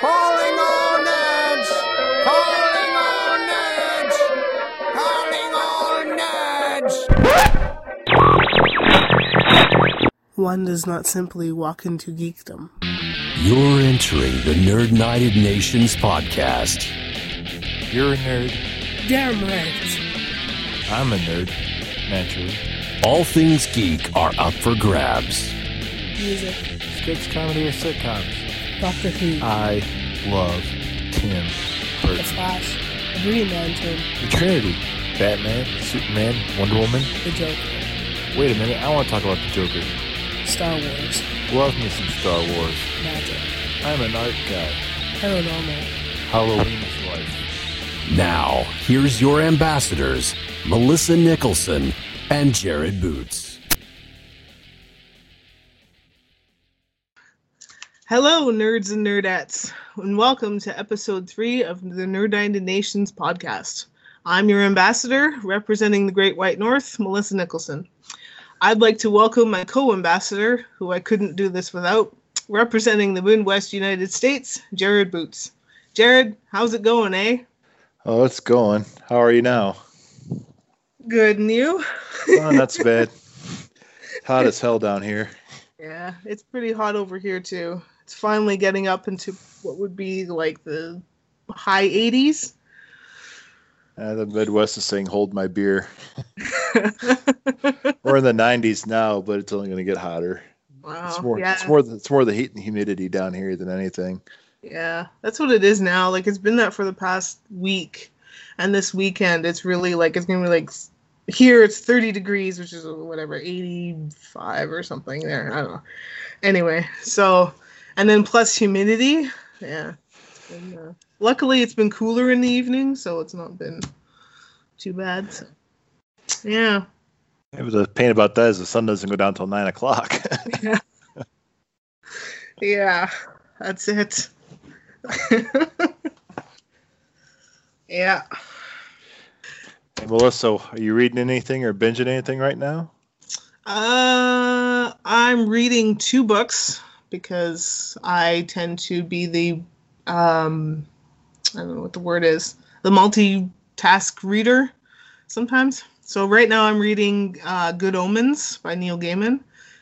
Calling all nerds! Calling all nerds! Calling all nerds! One does not simply walk into geekdom. You're entering the Nerd United Nations podcast. You're a nerd. Damn right. I'm a nerd. Naturally. All things geek are up for grabs. Music. Sketch comedy or sitcoms. Doctor Who. I love Tim the Burton. Flash. The Green Lantern. The Trinity. Batman, Superman, Wonder Woman. The Joker. Wait a minute, I want to talk about the Joker. Star Wars. Love me some Star Wars. Magic. I'm an art guy. Paranormal. Halloween is life. Now, here's your ambassadors, Melissa Nicholson and Jared Boots. Hello, nerds and nerdettes, and welcome to episode three of the Nerd United Nations podcast. I'm your ambassador, representing the Great White North, Melissa Nicholson. I'd like to welcome my co ambassador, who I couldn't do this without, representing the Midwest United States, Jared Boots. Jared, how's it going, eh? Oh, it's going. How are you now? Good, and you? Oh, not so bad. Hot as hell down here. Yeah, it's pretty hot over here too. It's finally getting up into what would be like the high 80s. Uh, the Midwest is saying, "Hold my beer." We're in the 90s now, but it's only going to get hotter. wow. It's more. yeah, It's more. It's more the heat and humidity down here than anything. yeah, that's what it is now. Like it's been that for the past week, and this weekend it's really like it's gonna be like here it's 30 degrees, which is whatever 85 or something there. I don't know. Anyway, so and then plus humidity. Yeah. Been, uh, luckily, it's been cooler in the evening, so it's not been too bad. So. Yeah. Maybe the pain about that is the sun doesn't go down till nine o'clock. yeah. Yeah, that's it. yeah. Hey, Melissa, are you reading anything or binging anything right now? Uh, I'm reading two books because I tend to be the um, I don't know what the word is, the multitask reader sometimes. So right now I'm reading uh, Good Omens by Neil Gaiman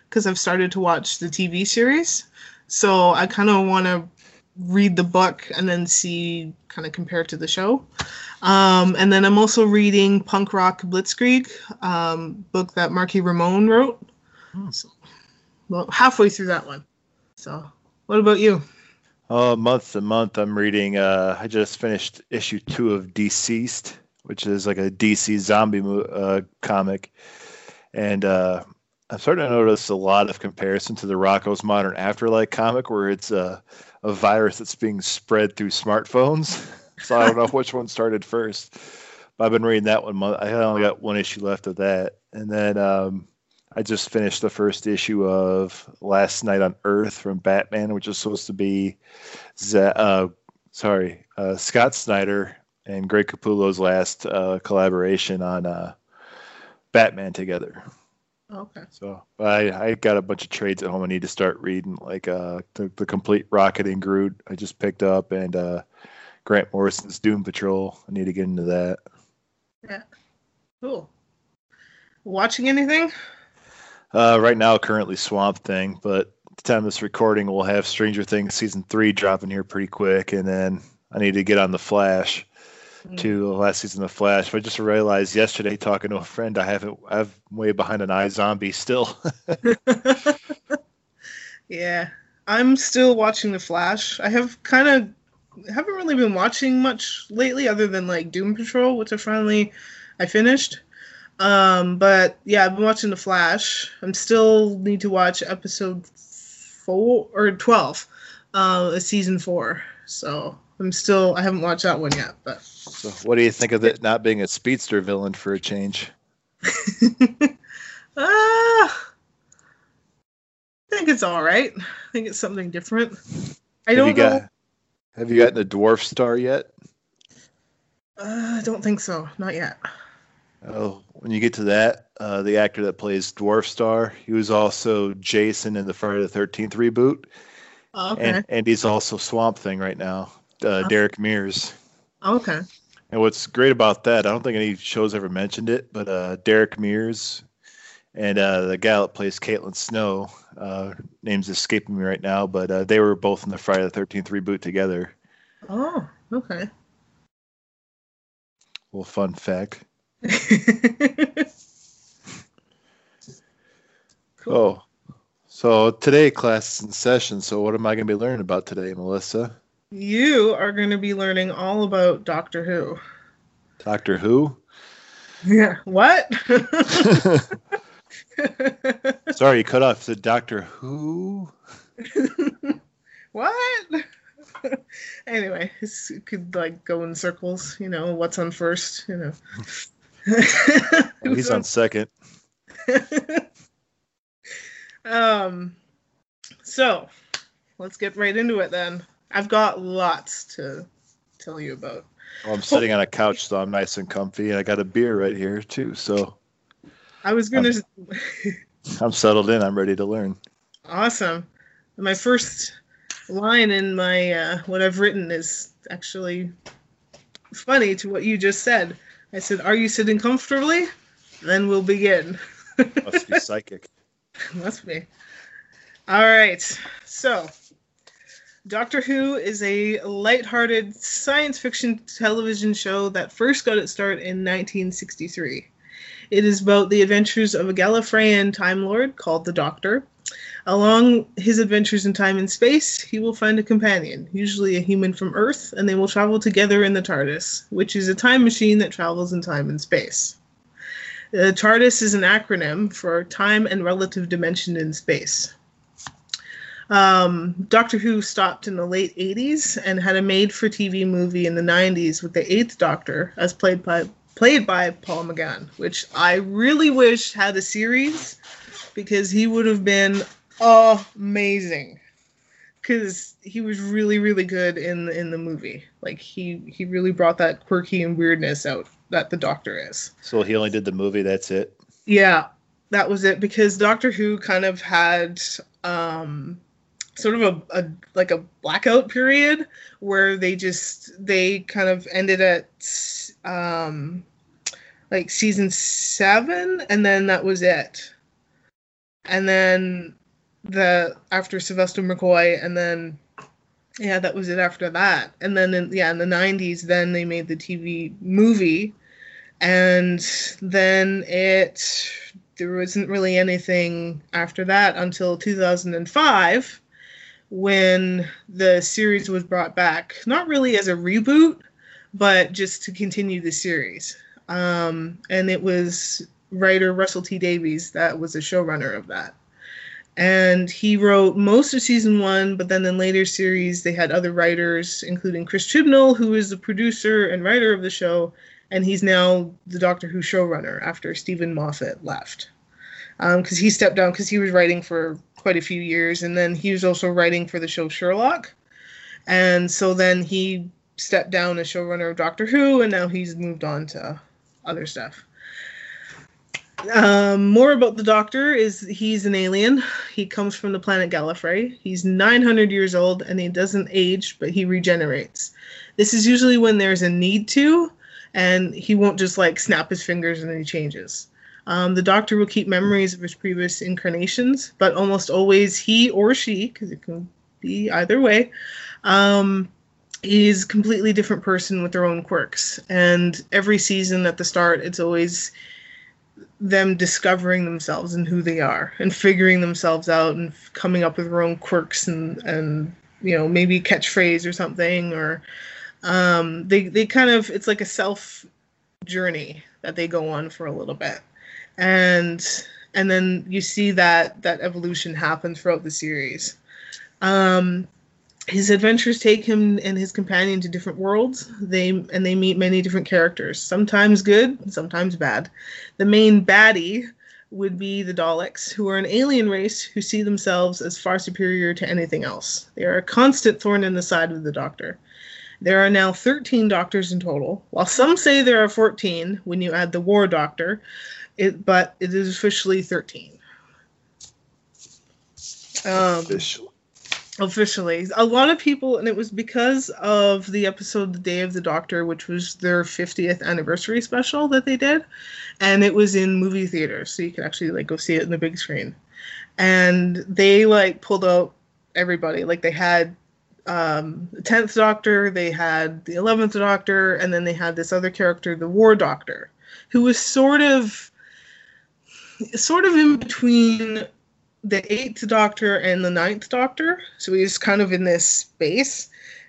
because I've started to watch the TV series. So I kind of want to read the book and then see kind of compare to the show. Um, and then I'm also reading Punk Rock Blitzkrieg, um, book that Marky Ramone wrote. So, well, halfway through that one. So, what about you? Oh, month to month, I'm reading. Uh, I just finished issue two of DCeased, which is like a DC zombie mo- uh, comic, and uh, I'm starting to notice a lot of comparison to the Rocco's Modern Afterlife comic, where it's a, a virus that's being spread through smartphones. so I don't know which one started first. But I've been reading that one. I only got one issue left of that, and then um, I just finished the first issue of Last Knight on Earth from Batman, which is supposed to be, uh, sorry, uh, Scott Snyder and Greg Capullo's last uh, collaboration on uh, Batman together. Okay. So I, I got a bunch of trades at home I need to start reading, like uh, the, the complete Rocket and Groot I just picked up, and uh, Grant Morrison's Doom Patrol. I need to get into that. Yeah. Cool. Watching anything? Uh, right now, currently Swamp Thing, but at the time of this recording, we'll have Stranger Things season three dropping here pretty quick, and then I need to get on the Flash to the last season of Flash. But I just realized yesterday, talking to a friend, I haven't. I'm way behind an iZombie still. yeah. I'm still watching The Flash. I have kind of haven't really been watching much lately other than like Doom Patrol, which I finally I finished. Um, but yeah, I've been watching The Flash. I'm still need to watch episode four or twelve, uh, season four. So I'm still I haven't watched that one yet, but so, what do you think of it not being a speedster villain for a change? ah, I think it's all right. I think it's something different. I have don't you know. got Have you gotten a dwarf star yet? Uh, I don't think so. Not yet. Oh, when you get to that, uh, the actor that plays Dwarf Star, he was also Jason in the Friday the Thirteenth reboot, Okay. and and he's also Swamp Thing right now. Uh, Derek Mears. okay. And what's great about that, I don't think any shows ever mentioned it, but uh, Derek Mears and uh, the gal that plays Caitlin Snow, uh, name's escaping me right now, but uh, they were both in the Friday the Thirteenth reboot together. Oh, okay. Well, fun fact. cool. Oh, so today class is in session. So what am I going to be learning about today, Melissa? You are going to be learning all about Doctor Who. Doctor Who? Yeah. What? Sorry, you cut off. The Doctor Who? what? anyway, this could like go in circles. You know, what's on first? You know. Oh, he's on second. um. So, let's get right into it then. I've got lots to tell you about. Well, I'm sitting on a couch, so I'm nice and comfy, and I got a beer right here too. So I was gonna. I'm settled in. I'm ready to learn. Awesome. My first line in my uh, what I've written is actually funny to what you just said. I said, "Are you sitting comfortably?" Then we'll begin. Must be psychic. Must be. All right. So, Doctor Who is a lighthearted science fiction television show that first got its start in 1963. It is about the adventures of a Gallifreyan Time Lord called the Doctor. Along his adventures in time and space, he will find a companion, usually a human from Earth, and they will travel together in the TARDIS, which is a time machine that travels in time and space. The TARDIS is an acronym for Time and Relative Dimension in Space. Um, Doctor Who stopped in the late 80s and had a made for TV movie in the 90s with the Eighth Doctor, as played by played by Paul McGann, which I really wish had a series because he would have been amazing. Because he was really, really good in in the movie. Like he he really brought that quirky and weirdness out that the Doctor is. So he only did the movie. That's it. Yeah, that was it because Doctor Who kind of had um sort of a, a like a blackout period where they just they kind of ended at um like season 7 and then that was it. And then the after Sylvester McCoy and then yeah, that was it after that. And then in, yeah, in the 90s then they made the TV movie and then it there wasn't really anything after that until 2005 when the series was brought back not really as a reboot but just to continue the series. Um, and it was writer russell t davies that was the showrunner of that. And he wrote most of season one but then in later series they had other writers including chris chibnall who is the producer and writer of the show and he's now the doctor who showrunner after steven moffat left. Because um, he stepped down because he was writing for quite a few years, and then he was also writing for the show Sherlock, and so then he stepped down as showrunner of Doctor Who, and now he's moved on to other stuff. Um, more about the Doctor is he's an alien. He comes from the planet Gallifrey. He's 900 years old, and he doesn't age, but he regenerates. This is usually when there's a need to, and he won't just like snap his fingers and he changes. Um, the doctor will keep memories of his previous incarnations, but almost always he or she, because it can be either way, um, is completely different person with their own quirks. And every season at the start, it's always them discovering themselves and who they are, and figuring themselves out, and coming up with their own quirks and and you know maybe catchphrase or something, or um, they they kind of it's like a self journey that they go on for a little bit and and then you see that that evolution happen throughout the series. Um, his adventures take him and his companion to different worlds. They and they meet many different characters, sometimes good, sometimes bad. The main baddie would be the Daleks, who are an alien race who see themselves as far superior to anything else. They are a constant thorn in the side of the Doctor. There are now 13 doctors in total. While some say there are 14 when you add the war doctor, it, but it is officially 13. Um, Officially. officially a lot of people and it was because of the episode the day of the doctor which was their 50th anniversary special that they did and it was in movie theaters so you could actually like go see it in the big screen and they like pulled out everybody like they had um the 10th doctor they had the 11th doctor and then they had this other character the war doctor who was sort of sort of in between the eighth doctor and the ninth doctor. So he's kind of in this space.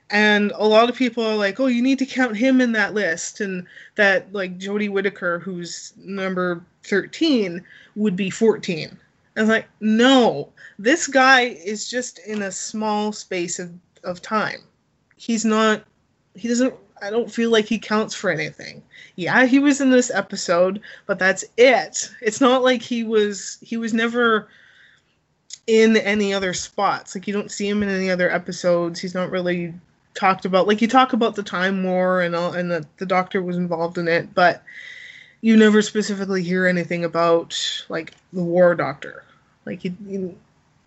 And a lot of people are like oh you need to count him in that list. And that like jodie whittaker who's number 13 would be 14 i was like no this guy is just in a small space of, of time. He's not he doesn't i don't feel like he counts for anything yeah he was in this episode but that's it it's not like he was he was never in any other spots. Like you don't see him in any other episodes. He's not really talked about. Like you talk about the time war and all, and the doctor was involved in it, but you never specifically hear anything about like the war doctor. Like you, you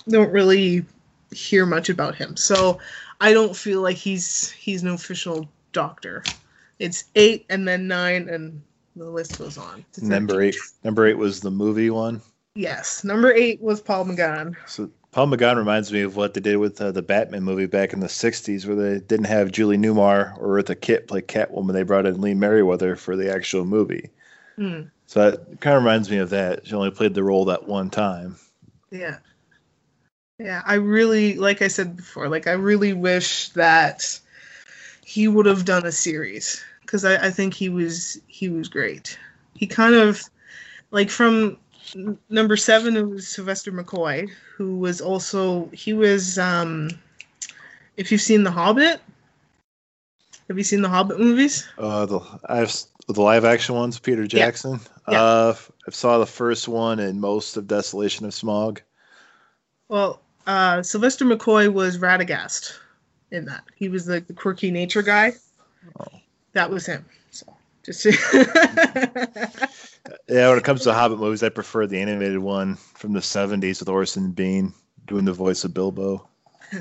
don't really hear much about him. So I don't feel like he's he's an official doctor. It's eight and then nine and the list goes on. Number eight. Number eight was the movie one. Yes, number eight was Paul McGann. So Paul McGann reminds me of what they did with uh, the Batman movie back in the '60s, where they didn't have Julie Newmar or Eartha Kitt play Catwoman. They brought in Lee Meriwether for the actual movie. Hmm. So that kind of reminds me of that. She only played the role that one time. Yeah. Yeah, I really, like I said before, like I really wish that he would have done a series because I, I think he was he was great. He kind of like from number seven it was Sylvester McCoy, who was also he was um if you've seen The Hobbit, have you seen the Hobbit movies? Uh, the I've the live action ones, Peter Jackson. Yeah. Uh, I saw the first one and most of Desolation of Smaug. Well, uh, Sylvester McCoy was Radagast in that. He was like the quirky nature guy. Oh. That was him. So just Yeah, when it comes to Hobbit movies, I prefer the animated one from the '70s with Orson Bean doing the voice of Bilbo.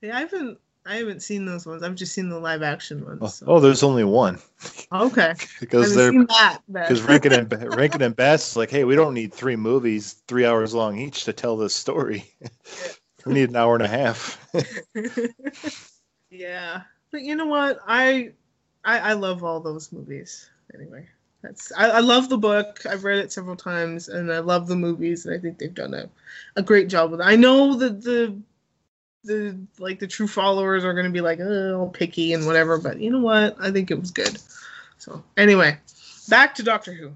yeah, I haven't I haven't seen those ones. I've just seen the live action ones. Oh, so- oh, there's only one oh, okay. because they're haven't seen that. then. because Rankin and Rankin and Bass is like, hey, we don't need three movies, three hours long each to tell this story. We need an hour and a half. yeah, but you know what? I, I I love all those movies. Anyway, that's I, I love the book. I've read it several times, and I love the movies. And I think they've done a, a great job with it. I know that the the like the true followers are going to be like oh picky and whatever, but you know what? I think it was good. So anyway, back to Doctor Who.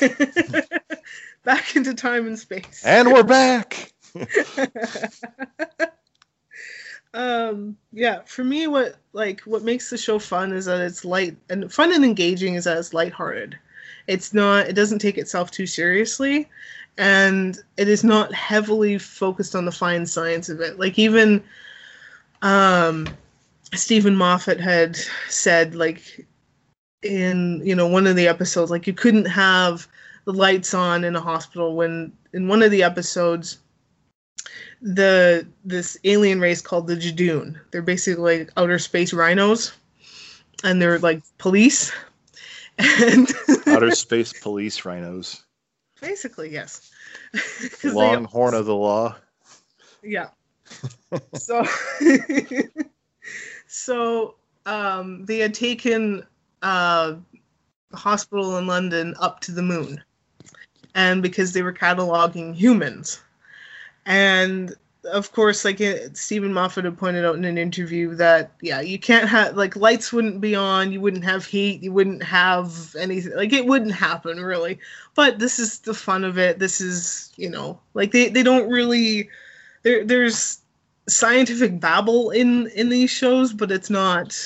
back into time and space. and we're back. um yeah for me what like what makes the show fun is that it's light and fun and engaging is that it's lighthearted. It's not it doesn't take itself too seriously and it is not heavily focused on the fine science of it. Like even um steven moffat had said like in you know one of the episodes like you couldn't have the lights on in a hospital when in one of the episodes the this alien race called the Judoon. They're basically like outer space rhinos, and they're like police. And Outer space police rhinos, basically, yes. they- longhorn of the law. yeah. so so um, they had taken uh, a hospital in London up to the moon, and because they were cataloging humans, and of course, like it, Steven Moffat had pointed out in an interview that yeah, you can't have like lights wouldn't be on, you wouldn't have heat, you wouldn't have anything, like it wouldn't happen really. But this is the fun of it. This is you know like they they don't really there there's scientific babble in in these shows, but it's not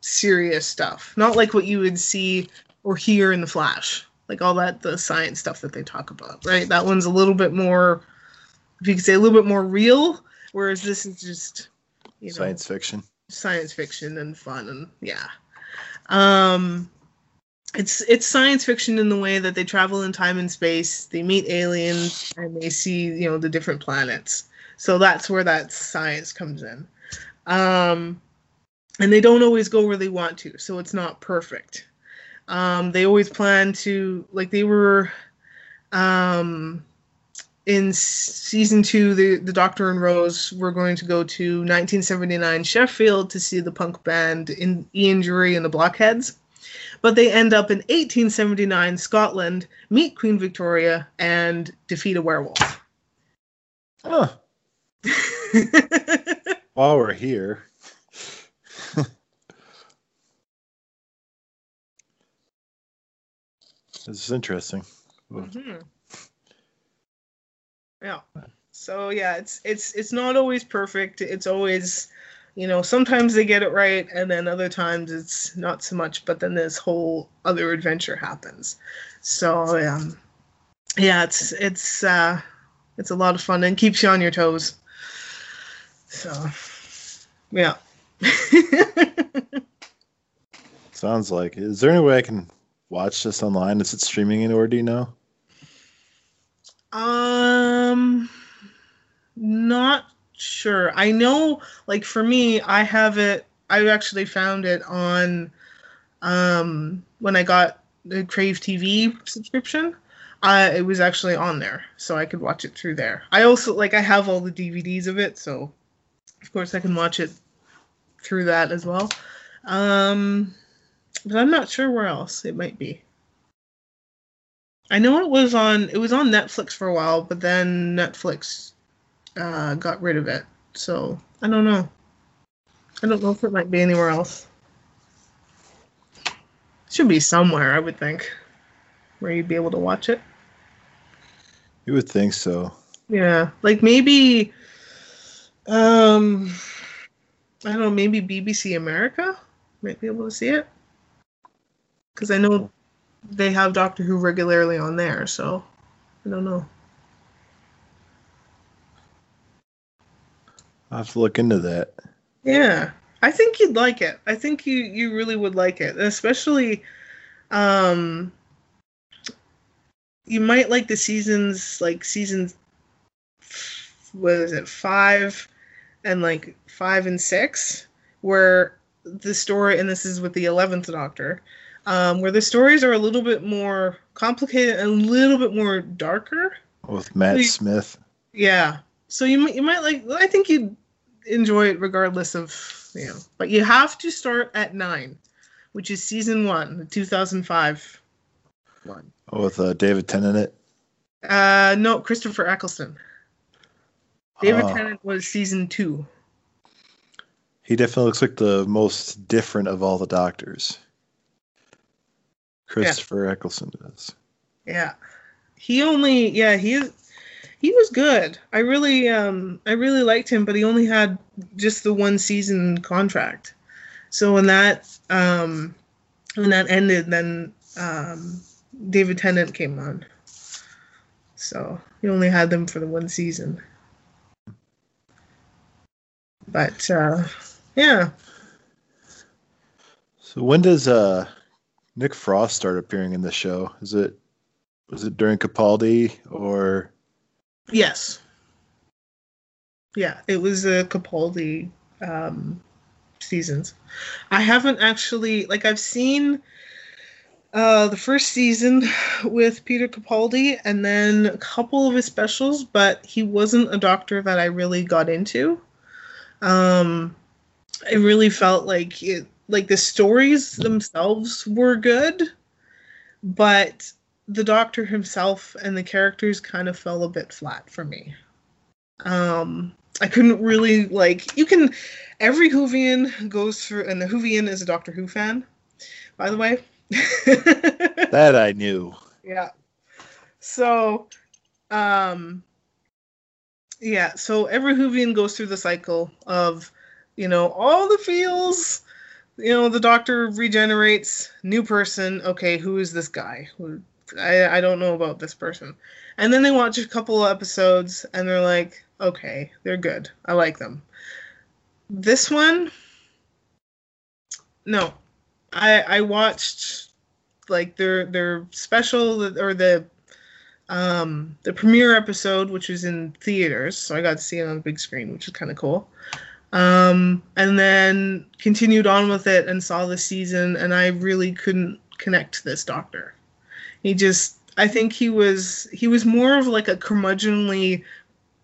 serious stuff. Not like what you would see or hear in the Flash, like all that the science stuff that they talk about, right? That one's a little bit more, if you could say, a little bit more real. Whereas this is just, you know, Science fiction. science fiction and fun and yeah. Um it's it's science fiction in the way that they travel in time and space, they meet aliens and they see, you know, the different planets. So that's where that science comes in. Um and they don't always go where they want to, so it's not perfect. Um they always plan to like they were um in season two, the, the Doctor and Rose were going to go to 1979 Sheffield to see the punk band in Ian Dury and the Blockheads. But they end up in 1879 Scotland, meet Queen Victoria, and defeat a werewolf. Huh. While we're here, this is interesting. Mhm. Yeah. So yeah, it's it's it's not always perfect. It's always, you know, sometimes they get it right, and then other times it's not so much. But then this whole other adventure happens. So um, yeah, it's it's uh, it's a lot of fun and keeps you on your toes. So yeah. Sounds like. Is there any way I can watch this online? Is it streaming anywhere? Do you know? Um, not sure. I know, like for me, I have it. I actually found it on, um, when I got the Crave TV subscription. Uh, it was actually on there, so I could watch it through there. I also like I have all the DVDs of it, so of course I can watch it through that as well. Um, but I'm not sure where else it might be. I know it was on it was on Netflix for a while, but then Netflix uh, got rid of it. So I don't know. I don't know if it might be anywhere else. Should be somewhere, I would think, where you'd be able to watch it. You would think so. Yeah, like maybe, um, I don't know, maybe BBC America might be able to see it, because I know they have Doctor Who regularly on there. So I don't know. I'll have to look into that. Yeah, I think you'd like it. I think you you really would like it, especially. Um, you might like the seasons, like seasons. What is it, five, and like five and six, where the story, and this is with the eleventh Doctor, um, where the stories are a little bit more complicated and a little bit more darker. With Matt We- Smith. Yeah. So you might you might like I think you'd enjoy it regardless of you know. But you have to start at nine, which is season one, the two thousand five one. With uh, David Tennant in it. Uh no, Christopher Eccleston. David Oh, Tennant was season two. He definitely looks like the most different of all the doctors. Christopher Eccleston does. Yeah. He only yeah, he he was good. I really um I really liked him, but he only had just the one season contract. So when that um when that ended then um David Tennant came on. So he only had them for the one season. But uh yeah. So when does uh, Nick Frost start appearing in the show? Is it was it during Capaldi or Yes. Yeah, it was a Capaldi um, seasons. I haven't actually like I've seen uh, the first season with Peter Capaldi and then a couple of his specials, but he wasn't a doctor that I really got into. Um, I really felt like it, like the stories themselves were good, but the doctor himself and the characters kind of fell a bit flat for me. Um, I couldn't really like you can every Whovian goes through and the Whovian is a Doctor Who fan, by the way. that I knew. yeah. So um yeah, so every Whovian goes through the cycle of, you know, all the feels, you know, the doctor regenerates, new person, okay, who is this guy? Who I, I don't know about this person. And then they watch a couple of episodes and they're like, okay, they're good. I like them. This one, No, I I watched like their their special or the um the premiere episode, which was in theaters, so I got to see it on the big screen, which is kind of cool. Um, and then continued on with it and saw the season, and I really couldn't connect to this doctor. He just, I think he was he was more of like a curmudgeonly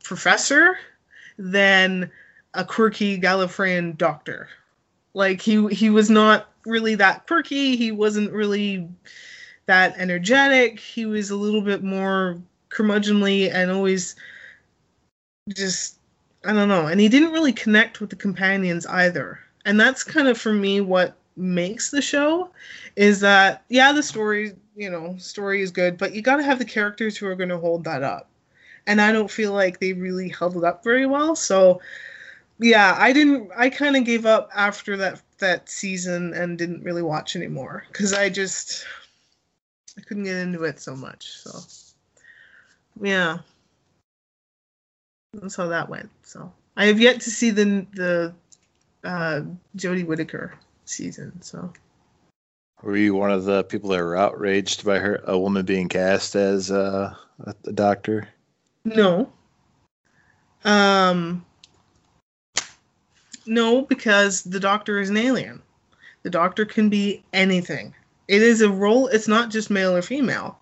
professor than a quirky Gallifreyan doctor. Like he he was not really that quirky. He wasn't really that energetic. He was a little bit more curmudgeonly and always just I don't know. And he didn't really connect with the companions either. And that's kind of for me what makes the show is that yeah, the story, you know, story is good, but you got to have the characters who are going to hold that up. And I don't feel like they really held it up very well. So yeah, I didn't I kind of gave up after that that season and didn't really watch anymore cuz I just I couldn't get into it so much. So yeah. That's how that went. So I have yet to see the the uh, Jodie Whittaker season. So Were you one of the people that were outraged by her a woman being cast as uh, a, a doctor? no. Um. No, because the Doctor is an alien. The Doctor can be anything. It is a role. It's not just male or female.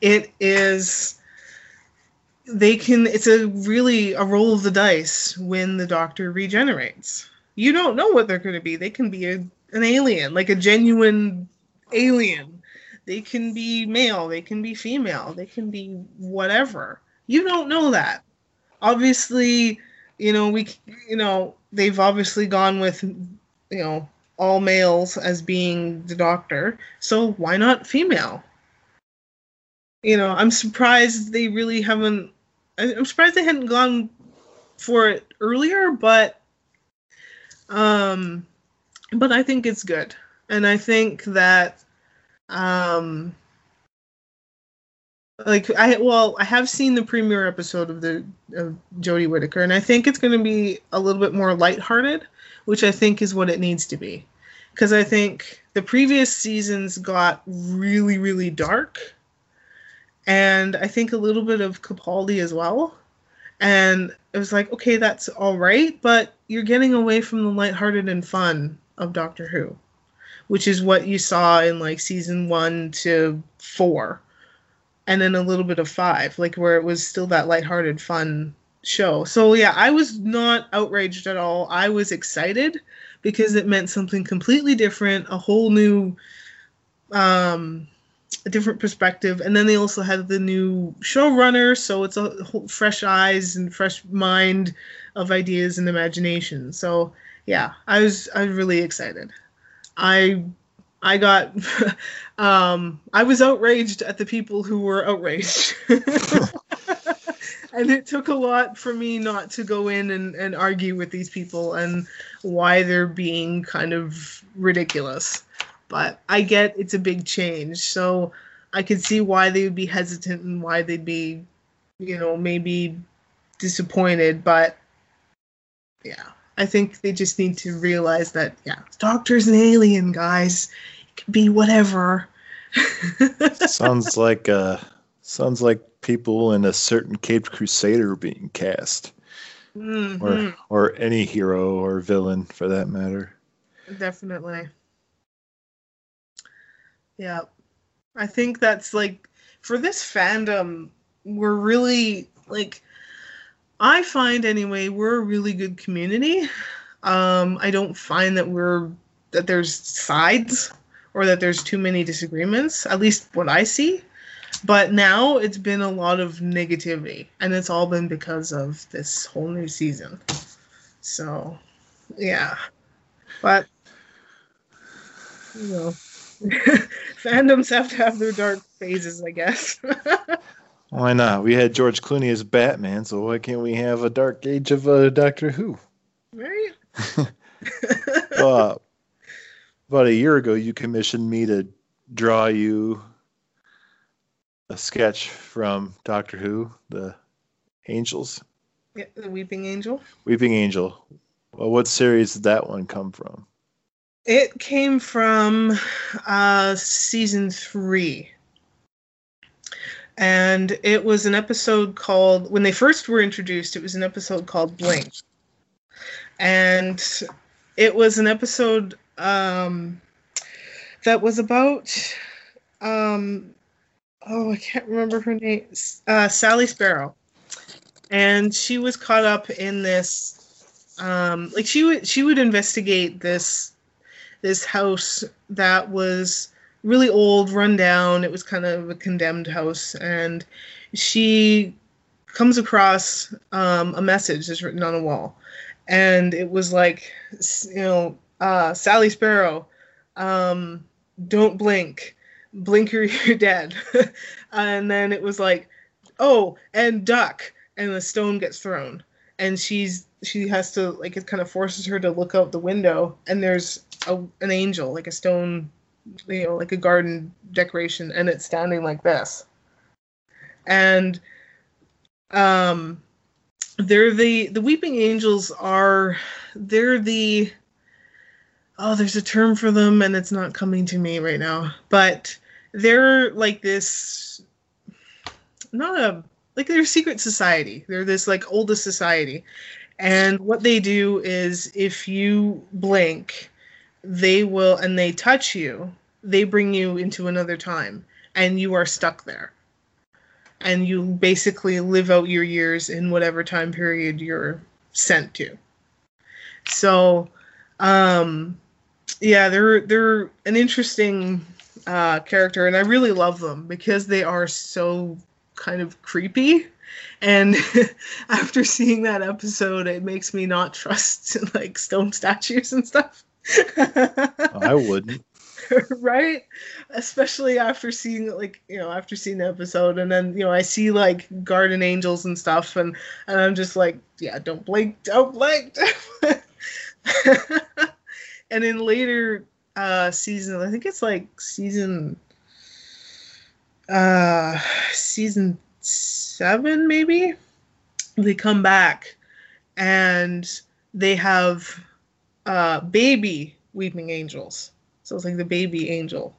It is they can it's a really a roll of the dice when the doctor regenerates. You don't know what they're going to be. They can be a, an alien like a genuine alien. They can be male they can be female they can be whatever. You don't know that. Obviously you know we you know they've obviously gone with you know all males as being the doctor so why not female? You know i'm surprised they really haven't i'm surprised they hadn't gone for it earlier but um but i think it's good. And i think that um like i well i have seen the premiere episode of the of jodie whittaker and i think it's going to be a little bit more lighthearted which i think is what it needs to be. Because i think the previous seasons got really really dark and I think a little bit of Capaldi as well. And it was like, okay, that's all right, but you're getting away from the lighthearted and fun of Doctor Who, which is what you saw in like season one to four, and then a little bit of five, like where it was still that lighthearted, fun show. So yeah, I was not outraged at all. I was excited because it meant something completely different, a whole new um a different perspective. And then they also had the new showrunner so it's a whole fresh eyes and fresh mind of ideas and imagination. So yeah i was i was really excited. I i got um i was outraged at the people who were outraged. And it took a lot for me not to go in and, and argue with these people and why they're being kind of ridiculous but I get it's a big change. So I could see why they would be hesitant and why they'd be, you know, maybe disappointed. But yeah, I think they just need to realize that, yeah, Doctor's an alien, guys. It can be whatever. sounds like uh sounds like people in a certain Caped Crusader being cast. Mm-hmm. Or or any hero or villain for that matter. Definitely. Yeah. I think that's like for this fandom, we're really like I find anyway, we're a really good community. Um, I don't find that we're that there's sides or that there's too many disagreements, at least what I see. But now it's been a lot of negativity, and it's all been because of this whole new season. So, yeah. But, you know, fandoms have to have their dark phases, I guess. Why not? We had George Clooney as Batman, so why can't we have a dark age of uh, Doctor Who? right? uh, about a year ago, you commissioned me to draw you a sketch from Doctor Who, the Angels, yeah, the Weeping Angel. Weeping Angel. Well, what series did that one come from? It came from uh, season three. And it was an episode called, when they first were introduced, it was an episode called Blink. And it was an episode um, that was about, um, oh, I can't remember her name, uh, Sally Sparrow. And she was caught up in this, um, like she would she would investigate this this house that was really old, run down. It was kind of a condemned house, and she comes across um, a message that's written on a wall, and it was like, you know, uh, Sally Sparrow, um, don't blink, blink or you're dead, and then it was like, oh, and duck, and the stone gets thrown, and she's she has to like it kind of forces her to look out the window, and there's a, an angel, like a stone you know, like a garden decoration, and it's standing like this. And um, they're the the weeping angels are they're the oh there's a term for them and it's not coming to me right now but they're like this not a like they're a secret society they're this like oldest society and what they do is if you blink they will and they touch you they bring you into another time and you are stuck there. And you basically live out your years in whatever time period you're sent to. So um yeah they're they're an interesting uh character and i really love them because they are so kind of creepy. And after seeing that episode it makes me not trust like stone statues and stuff I wouldn't. right? Especially after seeing like you know after seeing the episode and then you know i see like garden angels and stuff and and i'm just like yeah don't blink don't blink. And in later uh seasons i think it's like season uh season seven maybe? They come back and they have uh baby weeping angels. So it's like the baby angel.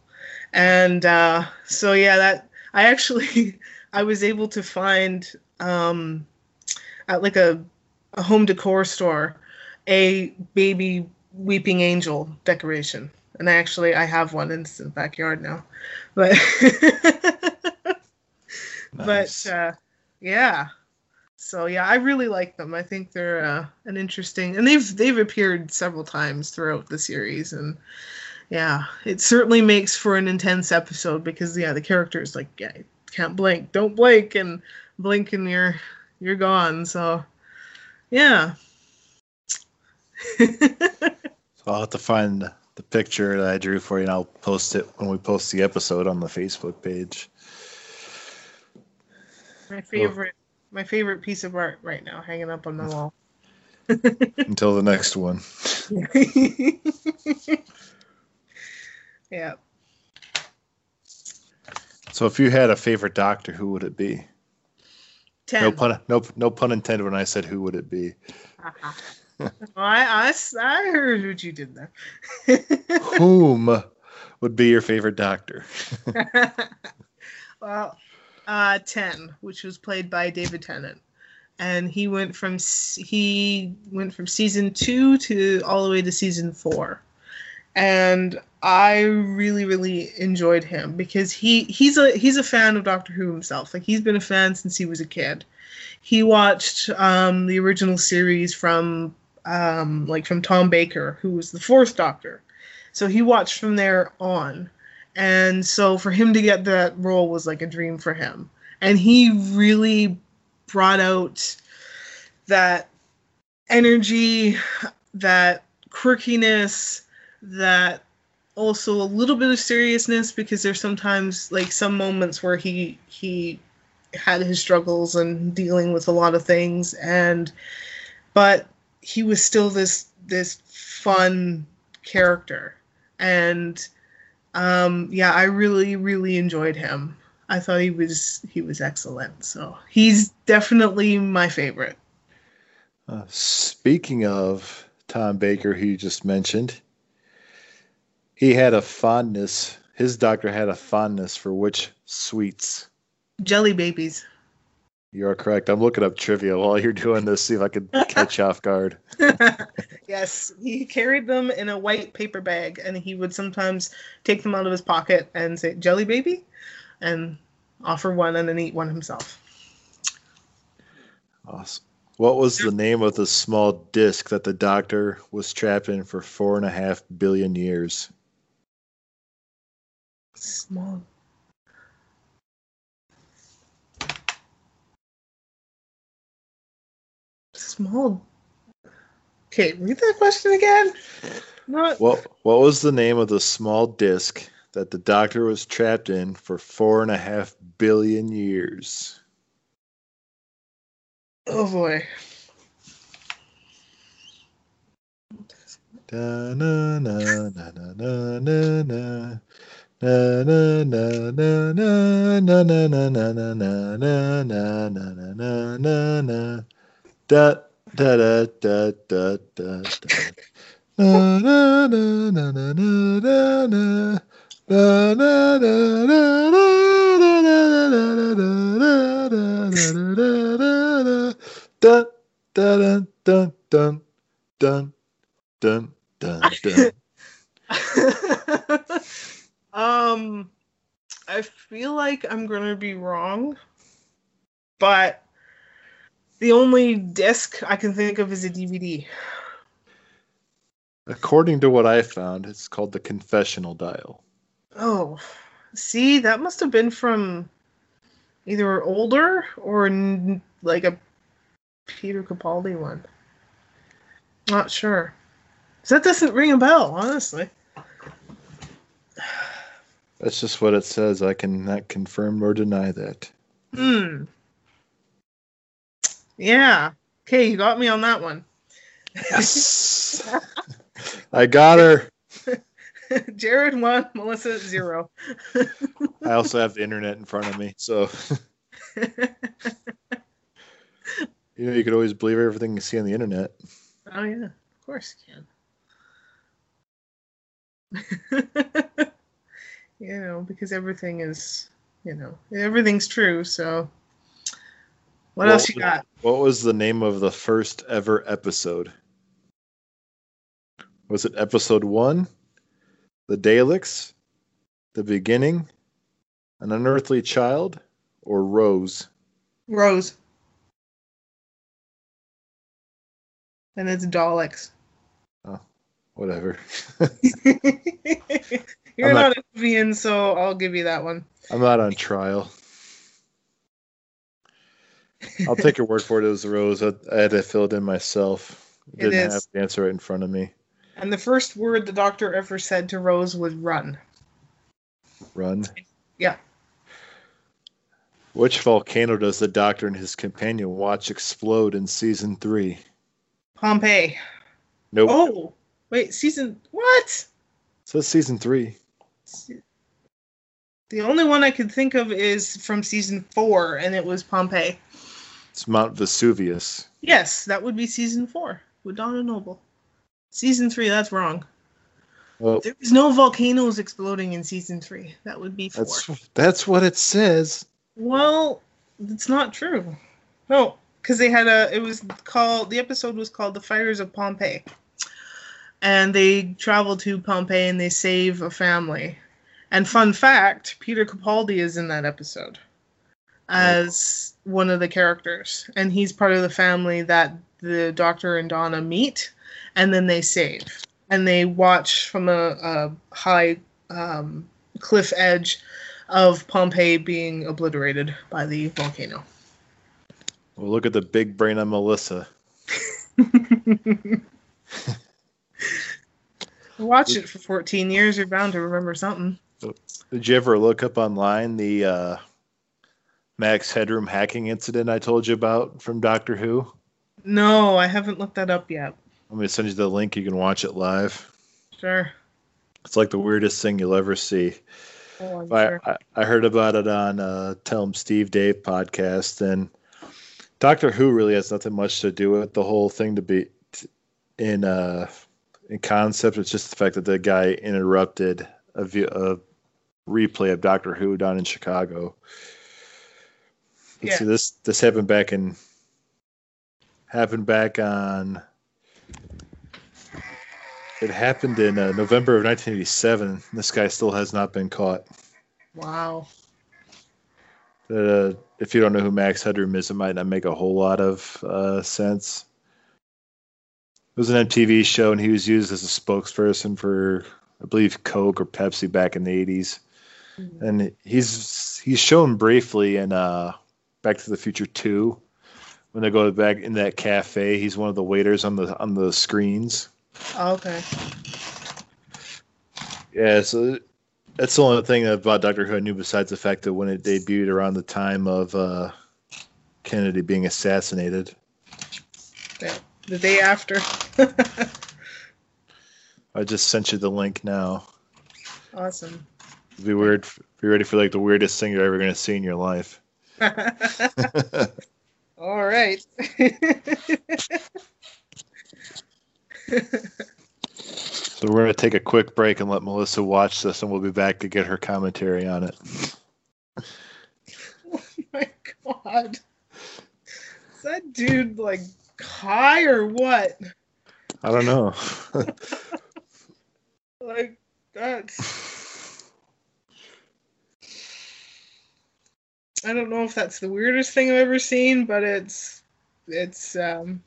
And uh so yeah that i actually i was able to find um at like a, a home decor store a baby weeping angel decoration. And i actually i have one in the backyard now. But Nice. but uh yeah so yeah i really like them i think they're uh, an interesting and they've they've appeared several times throughout the series and yeah it certainly makes for an intense episode because yeah the characters like yeah, can't blink don't blink and blink and you're you're gone so yeah So I'll have to find the- the picture that I drew for you, and I'll post it when we post the episode on the Facebook page. my favorite my favorite piece of art right now hanging up on the wall Until the next one. yeah So if you had a favorite doctor, who would it be? 10 No pun, no, no pun intended when I said who would it be. Uh-huh. i i i heard what you did there Whom would be your favorite doctor? well, uh, ten, which was played by David Tennant, and he went from he went from season two to all the way to season four, and I really really enjoyed him because he he's a he's a fan of Doctor Who himself. Like he's been a fan since he was a kid. He watched um, the original series from um, like from Tom Baker, who was the fourth Doctor. So he watched from there on. And so for him to get that role was like a dream for him. And he really brought out that energy, that quirkiness, that also a little bit of seriousness because there's sometimes like some moments where he he had his struggles and dealing with a lot of things and but he was still this this fun character and um yeah i really really enjoyed him i thought he was he was excellent so he's definitely my favorite Uh, speaking of Tom Baker, who you just mentioned, He had a fondness. His doctor had a fondness for which sweets? Jelly babies. You are correct. I'm looking up trivia while you're doing this, see if I can catch off guard. yes, he carried them in a white paper bag, and he would sometimes take them out of his pocket and say, "Jelly baby," and offer one and then eat one himself. Awesome. What was the name of the small disc that the doctor was trapped in for four and a half billion years? Small. Small. Okay, read that question again. Not. What What was the name of the small disc that the doctor was trapped in for four and a half billion years? Oh boy. Da, na, na, na, na, na, na, na. Na, na, na, na, na, na, na, na, na, na, na, na, na, na, na, Da, da, da, da, da, da, da. Na, na, na, na, na, na. Dun, dun, dun, dun, dun, dun, dun, dun. um, I feel like I'm gonna be wrong, but the only disc I can think of is a DVD. According to what I found, it's called the confessional dial. Oh, see, that must have been from either older or n- like a Peter Capaldi one. Not sure. So that doesn't ring a bell, honestly. That's just what it says. I cannot confirm or deny that. Hmm. Yeah. Okay, you got me on that one. Yes. I got her. Jared one, Melissa zero. I also have the internet in front of me, so you know you could always believe everything you see on the internet. oh yeah, of course you can. you know, because everything is, you know, everything's true. So, what Well, else you got? What was the name of the first ever episode? Was it episode one? The Daleks? The Beginning? An Unearthly Child? Or Rose? Rose. And it's Daleks. Oh, whatever. You're I'm not, not- a Vian, so I'll give you that one. I'm not on trial. I'll take your word for it. It was Rose. I, I had to fill it in myself. It Didn't is. have the answer right in front of me. And the first word the doctor ever said to Rose was run. Run. Yeah. Which volcano does the doctor and his companion watch explode in season three? Pompeii. Nope. Oh, wait, season what? It says season three. The only one I could think of is from season four, and it was Pompeii. It's Mount Vesuvius. Yes, that would be season four with Donna Noble. Season three, that's wrong. Well, There was no volcanoes exploding in season three. That would be four. that's that's what it says. Well, it's not true. No, because they had a. It was called. The episode was called "The Fires of Pompeii," and they travel to Pompeii and they save a family. And fun fact: Peter Capaldi is in that episode as one of the characters, and he's part of the family that the Doctor and Donna meet, and then they save, and they watch from a, a high um, cliff edge of Pompeii being obliterated by the volcano. Well, look at the big brain on Melissa. Watch it for 14 years, you're bound to remember something. Did you ever look up online the uh, Max Headroom hacking incident I told you about from Doctor Who? No, I haven't looked that up yet. I'm gonna send you the link. You can watch it live. Sure. It's like the weirdest thing you'll ever see. Oh, I'm sure. I, I heard about it on uh, Tell 'em Steve Dave podcast, and Doctor Who really has nothing much to do with the whole thing. To be t- in uh, in concept. It's just the fact that the guy interrupted a, vi- a replay of Doctor Who down in Chicago. Yeah. see, this this happened back in happened back on. It happened in uh, November of 1987. This guy still has not been caught. Wow. Uh, if you don't know who Max Headroom is, it might not make a whole lot of uh, sense. It was an MTV show, and he was used as a spokesperson for, I believe, Coke or Pepsi back in the '80s. And he's he's shown briefly in uh, Back to the Future Two, when they go back in that cafe. He's one of the waiters on the on the screens. Okay. Yeah, so that's the only thing about Doctor Who I knew besides the fact that when it debuted around the time of uh, Kennedy being assassinated. Yeah. The day after. I just sent you the link now. awesome. Be weird. Be ready for like the weirdest thing you're ever gonna see in your life. All right. So we're gonna take a quick break and let Melissa watch this, and we'll be back to get her commentary on it. oh my god. Is that dude like high or what? I don't know. Like that's I don't know if that's the weirdest thing I've ever seen, but it's it's um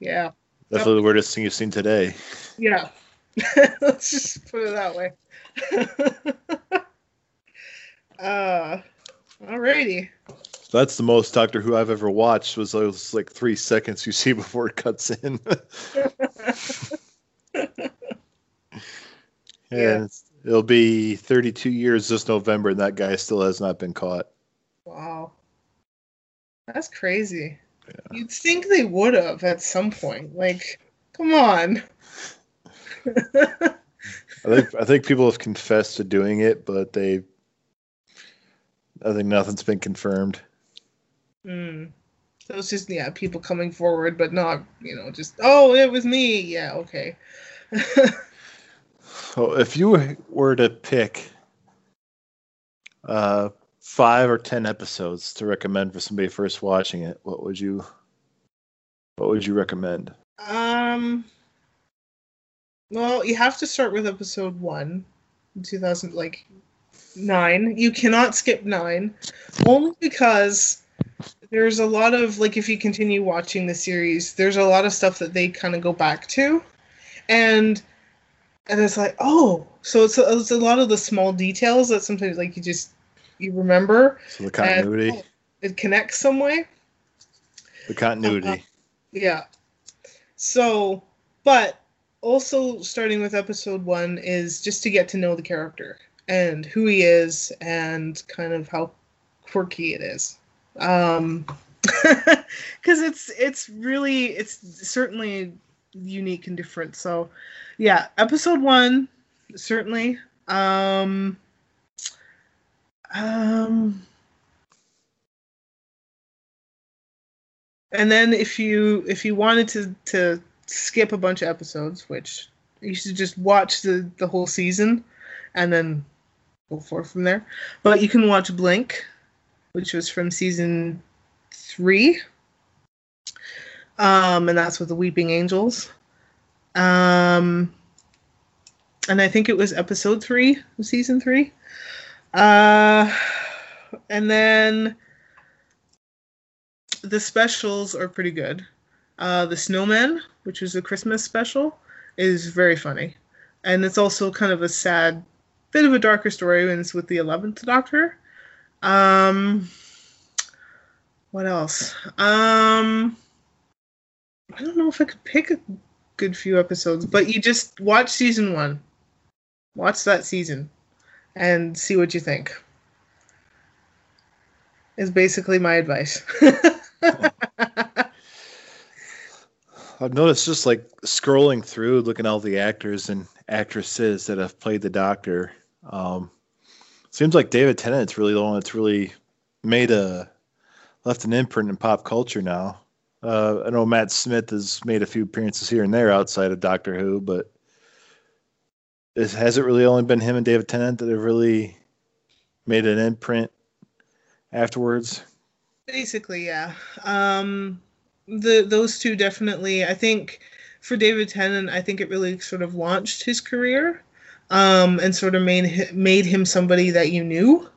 yeah. Definitely the weirdest thing you've seen today. Yeah. Let's just put it that way. uh alrighty. So that's the most Doctor Who I've ever watched. Was those like three seconds you see before it cuts in. Yeah. and it'll be 32 years this November, and that guy still has not been caught. Wow. That's crazy. You'd think they would have at some point. Like, come on. I think I think people have confessed to doing it, but they. I think nothing's been confirmed. Hmm. So it's just yeah, people coming forward, but not you know just oh it was me. Yeah, okay. So if you were to pick uh, five or ten episodes to recommend for somebody first watching it, what would you what would you recommend? um. Well, you have to start with episode one, two thousand like nine. You cannot skip nine, only because there's a lot of like if you continue watching the series, there's a lot of stuff that they kind of go back to, and and it's like oh, so it's a, it's a lot of the small details that sometimes like you just you remember. So the continuity, And, oh, it connects some way. the continuity. Yeah. So, but also starting with episode one is just to get to know the character and who he is and kind of how quirky it is. Um, because it's it's really it's certainly unique and different. So, yeah, episode one certainly. Um, um, and then if you if you wanted to to skip a bunch of episodes which you should just watch the the whole season and then go forth from there. But you can watch blink which was from season three. Um and that's with the weeping angels. Um and i think it was episode three of season three uh and then the specials are pretty good. Uh, the Snowman, which is a Christmas special, is very funny, and it's also kind of a sad, bit of a darker story, and it's with the Eleventh Doctor. Um, what else? Um, I don't know if I could pick a good few episodes, but you just watch season one. Watch that season, and see what you think. Is basically my advice. I've noticed just like scrolling through, looking at all the actors and actresses that have played the Doctor. Um, seems like David Tennant's really the one that's really made a left an imprint in pop culture now. Uh, I know Matt Smith has made a few appearances here and there outside of Doctor Who, but is, has it really only been him and David Tennant that have really made an imprint afterwards? Basically, yeah. Um, the those two definitely. I think for David Tennant, I think it really sort of launched his career, um, and sort of made made him somebody that you knew.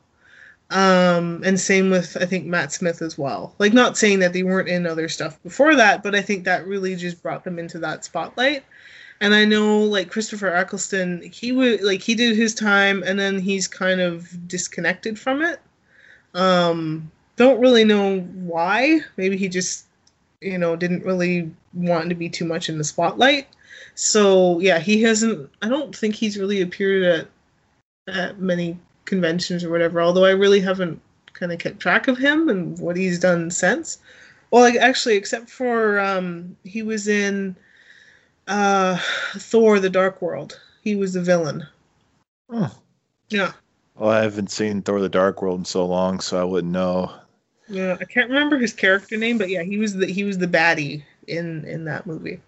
Um, and same with I think Matt Smith as well. Like not saying that they weren't in other stuff before that, but I think that really just brought them into that spotlight. And I know like Christopher Eccleston, he would like he did his time and then he's kind of disconnected from it. Um, don't really know why. Maybe he just you know didn't really want to be too much in the spotlight. So yeah, he hasn't. I don't think he's really appeared at at many conventions or whatever. Although I really haven't kind of kept track of him and what he's done since. Well, like, actually, except for um, he was in uh, Thor: The Dark World. He was the villain. Oh. Yeah. Well, I haven't seen Thor: The Dark World in so long, so I wouldn't know. Yeah, I can't remember his character name, but yeah, he was the he was the baddie in in that movie.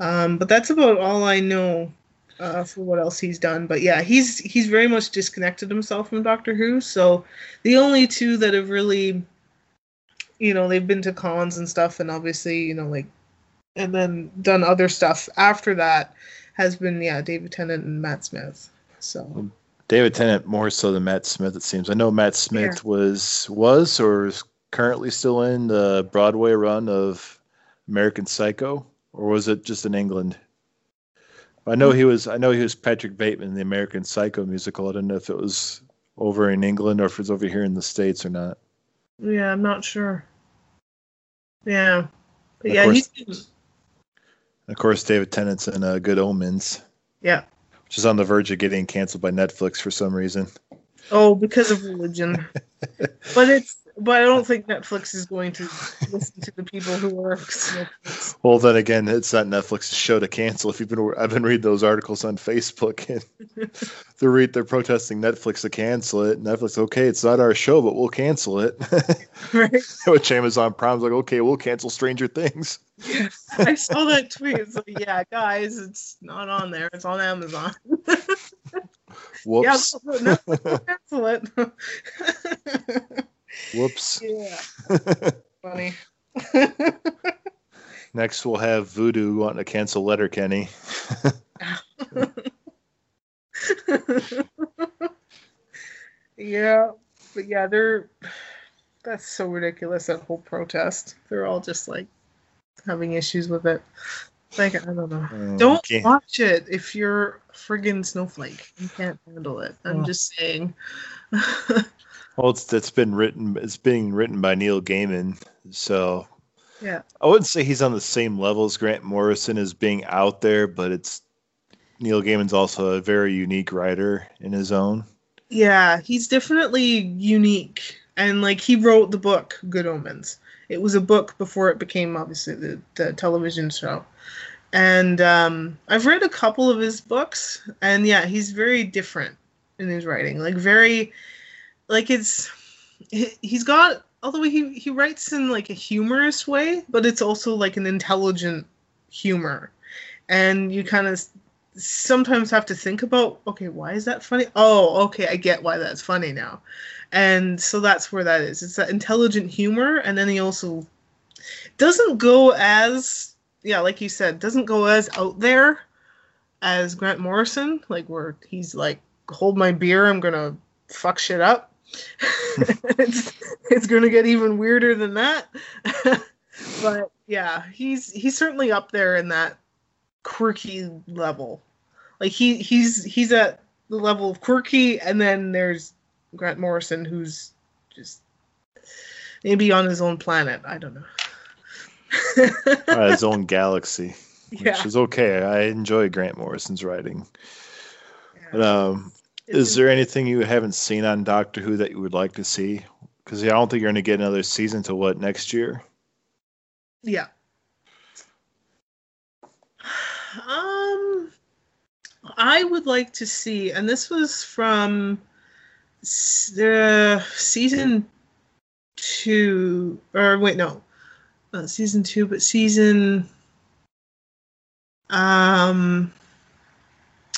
Um, but that's about all I know uh, for what else he's done. But yeah, he's he's very much disconnected himself from Doctor Who. So the only two that have really, you know, they've been to cons and stuff, and obviously, you know, like, and then done other stuff after that has been yeah, David Tennant and Matt Smith. So. David Tennant more so than Matt Smith. It seems. I know Matt Smith yeah. was was or is currently still in the Broadway run of American Psycho, or was it just in England? I know he was. I know he was Patrick Bateman in the American Psycho musical. I don't know if it was over in England or if it's over here in the states or not. Yeah, I'm not sure. Yeah, but yeah, course, he's. Of course, David Tennant's in uh, Good Omens. Yeah. Which is on the verge of getting canceled by Netflix for some reason. Oh, because of religion. but it's but I don't think Netflix is going to listen to the people who work. Well, then again, it's not Netflix's show to cancel. If you've been, I've been reading those articles on Facebook, and they're read, they're protesting Netflix to cancel it. Netflix, okay, it's not our show, but we'll cancel it. right. Which Amazon Prime's like, okay, we'll cancel Stranger Things. Yes, I saw that tweet. It's like, yeah, guys, it's not on there. It's on Amazon. Whoops. Yeah, no, no, cancel it. Whoops. Yeah. Funny. Next, we'll have Voodoo wanting to cancel Letterkenny. yeah, but yeah, they're that's so ridiculous. That whole protest. They're all just like having issues with it. Like I don't know. Um, don't watch it if you're friggin' snowflake. You can't handle it. I'm oh. just saying. Well, it's it's been written. It's being written by Neil Gaiman, so yeah. I wouldn't say he's on the same level as Grant Morrison as being out there, but it's Neil Gaiman's also a very unique writer in his own. Yeah, he's definitely unique, and like he wrote the book Good Omens. It was a book before it became obviously the the television show. And um, I've read a couple of his books, and yeah, he's very different in his writing. Like very like it's he's got although he he writes in like a humorous way, but it's also like an intelligent humor, and you kind of sometimes have to think about okay why is that funny? Oh okay i get why that's funny now. And so that's where that is. It's that intelligent humor and then he also doesn't go as yeah like you said doesn't go as out there as grant morrison like where he's like hold my beer i'm gonna fuck shit up it's it's going to get even weirder than that. but yeah, he's he's certainly up there in that quirky level. Like he he's he's at the level of quirky, and then there's Grant Morrison, who's just maybe on his own planet. I don't know. uh, his own galaxy, yeah. which is okay. I enjoy Grant Morrison's writing. Yeah. But, um, is there anything you haven't seen on Doctor Who that you would like to see? Because I don't think you're going to get another season till what next year. Yeah. Um, I would like to see, and this was from the season two, or wait, no, not season two, but season. Um,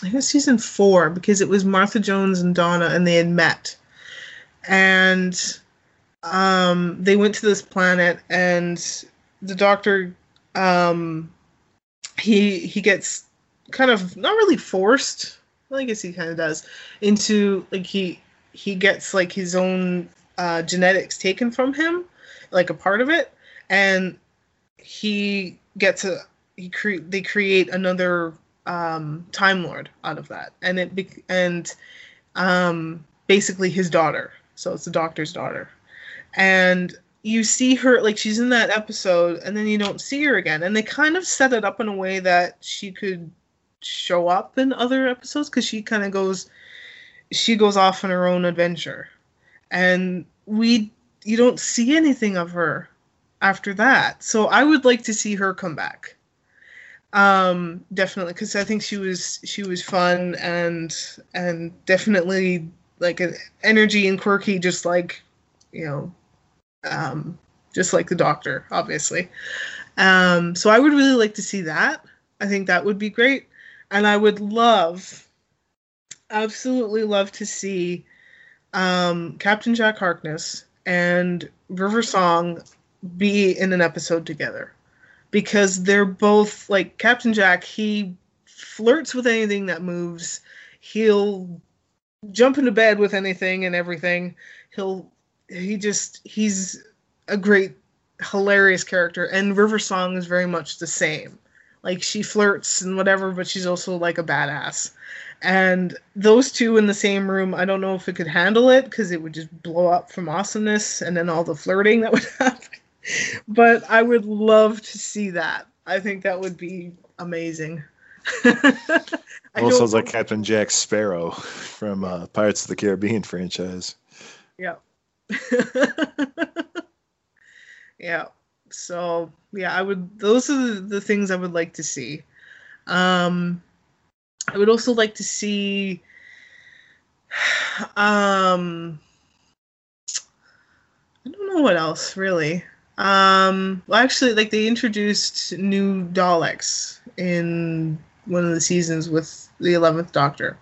I guess season four because it was Martha Jones and Donna and they had met. And um, they went to this planet and the doctor um, he he gets kind of not really forced well, I guess he kind of does into like he he gets like his own uh, genetics taken from him, like a part of it, and he gets a he create they create another um, Time Lord out of that, and it be- and um, basically his daughter. So it's the Doctor's daughter, and you see her like she's in that episode, and then you don't see her again, and they kind of set it up in a way that she could show up in other episodes because she kind of goes she goes off on her own adventure. And we you don't see anything of her after that. So i would like to see her come back um definitely because i think she was she was fun and and definitely like an energy and quirky just like you know um just like the doctor obviously. Um so i would really like to see that. I think that would be great. And I would love, absolutely love to see um, Captain Jack Harkness and River Song be in an episode together because they're both like Captain Jack. He flirts with anything that moves. He'll jump into bed with anything and everything. He'll he just he's a great hilarious character and River Song is very much the same like she flirts and whatever, but she's also like a badass. And those two in the same room, I don't know if it could handle it because it would just blow up from awesomeness and then all the flirting that would happen. But I would love to see that. I think that would be amazing. also sounds like Captain Jack Sparrow from uh, Pirates of the Caribbean franchise. Yeah. yeah so yeah i would those are the, the things i would like to see um i would also like to see um i don't know what else really um well actually like they introduced new daleks in one of the seasons with the 11th doctor.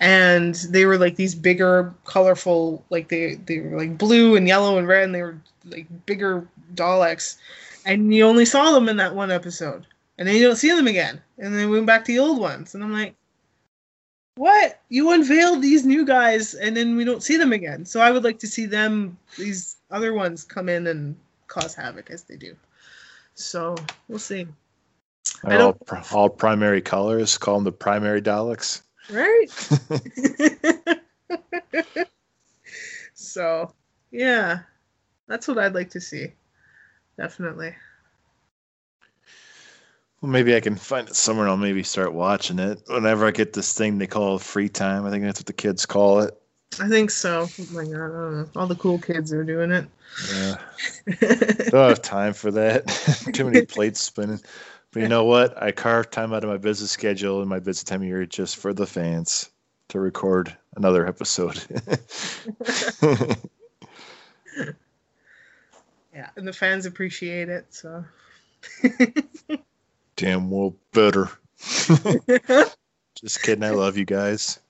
And they were like these bigger colorful like they they were like blue and yellow and red and they were like bigger Daleks, and you only saw them in that one episode, and then you don't see them again, and then we went back to the old ones, and I'm like, what? You unveiled these new guys, and then we don't see them again. So I would like to see them, these other ones, come in and cause havoc as they do. So we'll see. All, all primary colors, call them the primary Daleks. Right. so yeah, that's what I'd like to see. Definitely. Well, maybe I can find it somewhere. And I'll maybe start watching it whenever I get this thing they call free time. I think that's what the kids call it. I think so. Oh my god, all the cool kids are doing it. Yeah, don't have time for that. Too many plates spinning. But you know what? I carved time out of my business schedule and my busy time of year just for the fans to record another episode. yeah, and the fans appreciate it. So. Damn well better. Just kidding. I love you guys.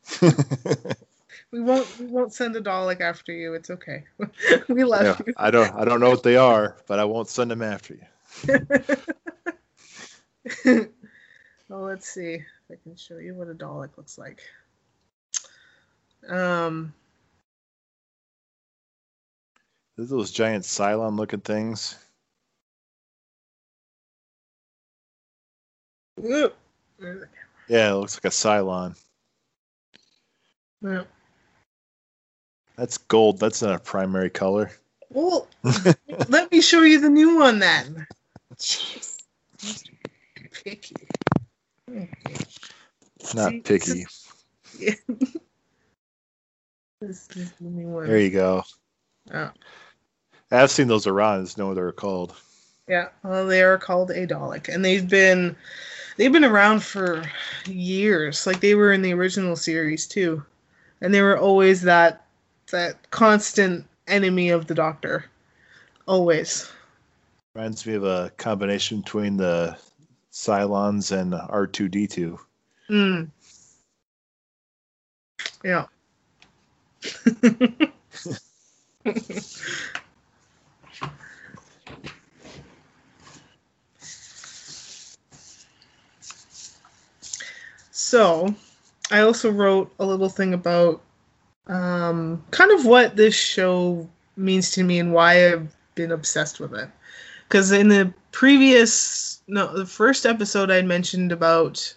We won't. We won't send a Dalek after you. It's okay. we love yeah, you. I don't. I don't know what they are, but I won't send them after you. well, let's see if I can show you what a Dalek looks like. Um, those giant Cylon looking things. Yeah, it looks like a Cylon. Yeah. That's gold. That's not a primary color. Well, let me show you the new one then. Jeez. Picky. Not See, picky. Yeah. this is the new one. There you go. Oh. I've seen those around. I just know what they're called. Yeah, well, they are called a Dalek, and they've been they've been around for years. Like they were in the original series too, and they were always that that constant enemy of the Doctor. Always. Reminds me of a combination between the Cylons and R two D two. Hmm. Yeah. so, I also wrote a little thing about um, kind of what this show means to me and why I've been obsessed with it. Because in the previous, no, the first episode I mentioned about,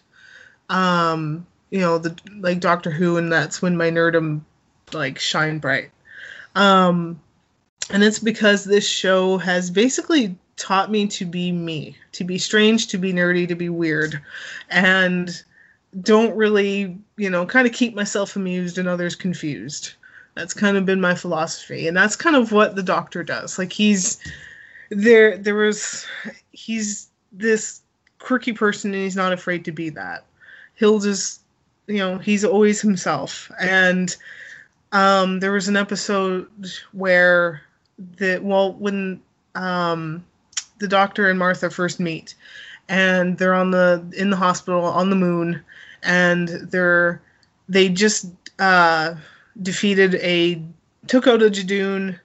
um, you know, the like Doctor Who, and that's when my nerdum like shine bright. Um, and it's because this show has basically taught me to be me, to be strange, to be nerdy, to be weird, and don't really, you know, kind of keep myself amused and others confused. That's kind of been my philosophy, and that's kind of what the Doctor does. Like he's there. There was he's this quirky person, and he's not afraid to be that. He'll just, you know, he's always himself, and um, there was an episode where the well when um, the doctor and Martha first meet, and they're on the in the hospital on the moon, and they're they just uh, defeated a took out a Judoon,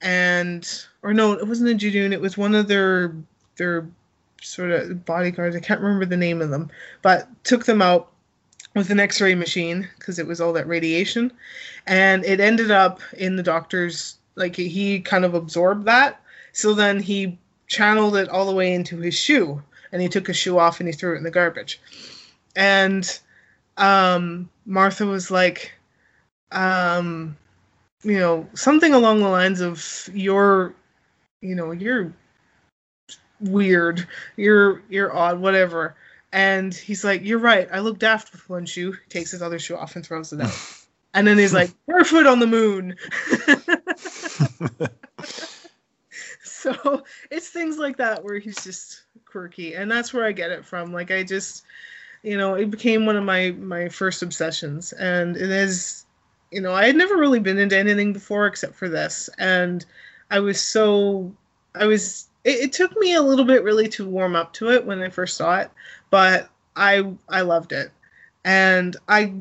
and or no, it wasn't a Judoon. It was one of their their sort of bodyguards. I can't remember the name of them, but took them out with an X-ray machine because it was all that radiation, and it ended up in the doctor's like he kind of absorbed that. So then he channeled it all the way into his shoe, and he took his shoe off and he threw it in the garbage. And um, Martha was like, um, you know, something along the lines of "You're, you know, you're weird, you're you're odd, whatever." And he's like, "You're right. I looked after with one shoe." He takes his other shoe off and throws it out. and then he's like, "Barefoot on the moon." so it's things like that where he's just quirky, and that's where I get it from. Like I just, you know, it became one of my my first obsessions, and it is, you know, I had never really been into anything before except for this, and I was so, I was. It, it took me a little bit really to warm up to it when I first saw it, but I I loved it, and I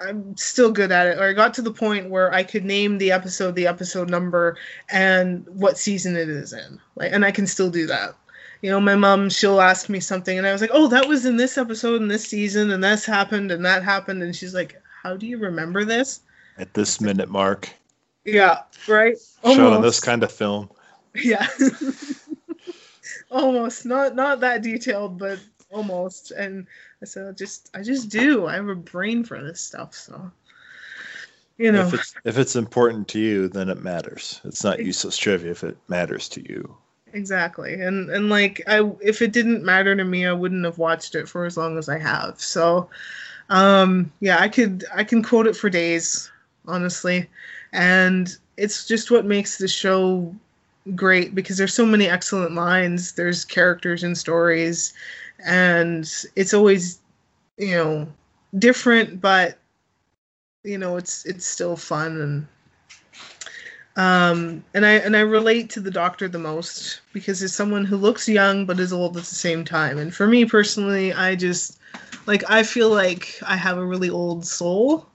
I'm still good at it. Or I got to the point where I could name the episode, the episode number, and what season it is in. Like, and I can still do that. You know, my mom, she'll ask me something, and I was like, "Oh, that was in this episode in this season, and this happened, and that happened," and she's like, "How do you remember this?" At this minute mark, Yeah, right. shown in Almost. this kind of film. Yeah. almost not not that detailed, but almost. And I said, I just I just do. I have a brain for this stuff, so you know. If it's if it's important to you, then it matters. It's not useless trivia if it matters to you. Exactly. And and like i if it didn't matter to me i wouldn't have watched it for as long as i have. So um yeah i could i can quote it for days honestly. And it's just what makes the show great because there's so many excellent lines there's characters and stories and it's always you know different but you know it's it's still fun and um, and I and I relate to the doctor the most because it's someone who looks young but is old at the same time. And for me personally, I just like I feel like I have a really old soul.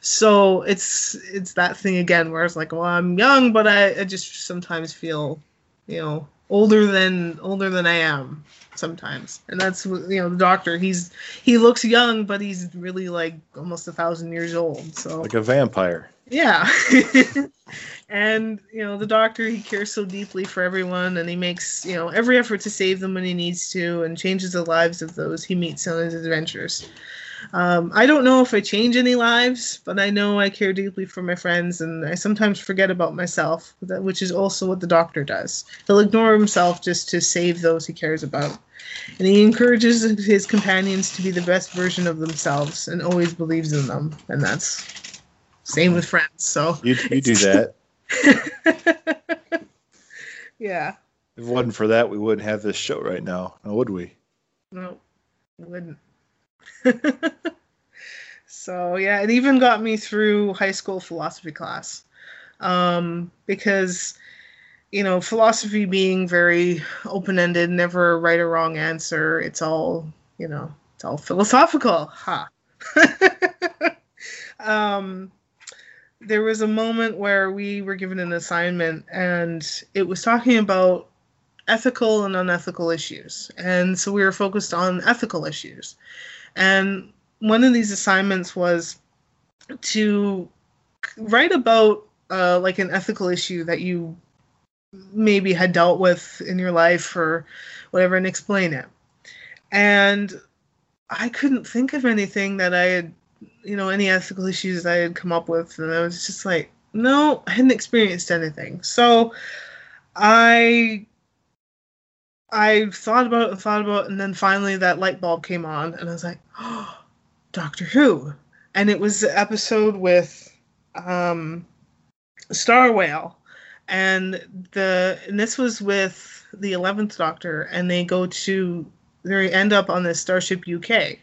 So it's it's that thing again where it's like, well, I'm young, but I, I just sometimes feel, you know, older than older than I am sometimes. And that's you know the doctor. He's he looks young, but he's really like almost a thousand years old. So Like a vampire. yeah. and, you know, the doctor, he cares so deeply for everyone and he makes, you know, every effort to save them when he needs to and changes the lives of those he meets on his adventures. Um, I don't know if I change any lives, but I know I care deeply for my friends and I sometimes forget about myself, which is also what the doctor does. He'll ignore himself just to save those he cares about. And he encourages his companions to be the best version of themselves and always believes in them. And that's same with friends. So You you do that. yeah, If it wasn't for that, we wouldn't have this show right now, would we? no, wouldn't. so yeah, it even got me through high school philosophy class, um, because you know philosophy being very open ended, never a right or wrong answer. It's all you know, it's all philosophical, huh? um, there was a moment where we were given an assignment and it was talking about ethical and unethical issues. And so we were focused on ethical issues. And one of these assignments was to write about uh, like an ethical issue that you maybe had dealt with in your life or whatever and explain it. And I couldn't think of anything that I had, you know, any ethical issues I had come up with. And I was just like, no, I hadn't experienced anything. So I I thought about it and thought about it, and then finally that light bulb came on, and I was like, oh, Doctor Who. And it was the episode with um, Star Whale. And the and this was with the eleventh Doctor, and they go to they end up on this Starship UK,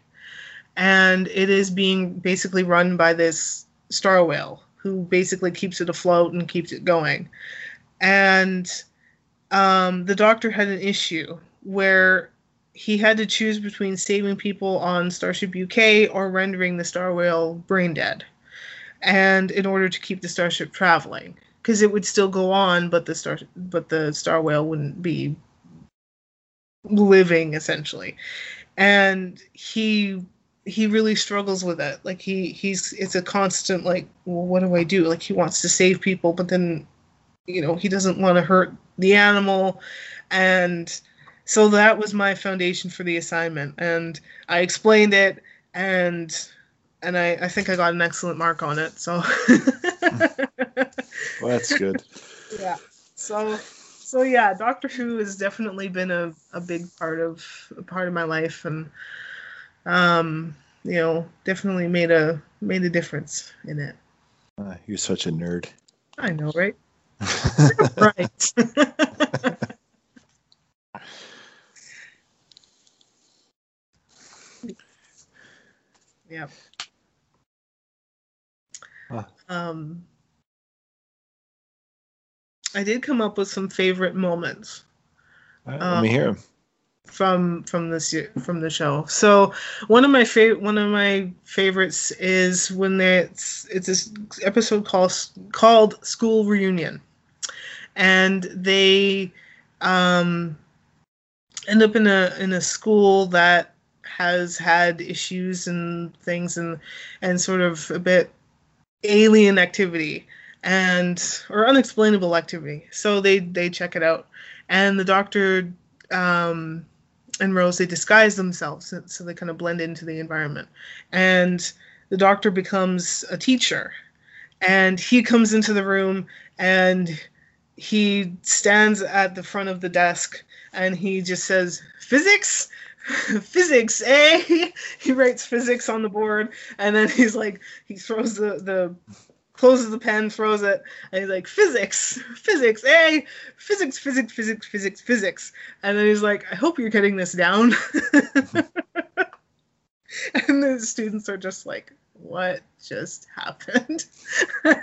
and it is being basically run by this Star Whale who basically keeps it afloat and keeps it going, and um, the Doctor had an issue where he had to choose between saving people on Starship UK or rendering the Star Whale brain dead, and in order to keep the starship traveling, because it would still go on, but the star but the Star Whale wouldn't be living essentially, and he he really struggles with it. Like he he's it's a constant like, well, what do I do? Like he wants to save people, but then you know he doesn't want to hurt the animal, and so that was my foundation for the assignment and i explained it and and i, I think i got an excellent mark on it so Well, that's good. yeah so so yeah doctor who has definitely been a, a big part of a part of my life and um you know definitely made a made a difference in it Uh, you're such a nerd. i know right right yeah Huh. um i did come up with some favorite moments right, let me Um, hear him. From from this from the show. So one of my favorite one of my favorites is when it's it's this episode called called School Reunion, and they um, end up in a in a school that has had issues and things and and sort of a bit alien activity and or unexplainable activity. So they they check it out, and the doctor um, and Rose they disguise themselves so- they kind of blend into the environment. And the doctor becomes a teacher, and he comes into the room and he stands at the front of the desk and he just says physics physics eh he writes physics on the board and then he's like he throws the the closes the pen throws it and he's like physics physics eh? Physics physics physics physics physics. And then he's like i hope you're getting this down. And the students are just like what just happened?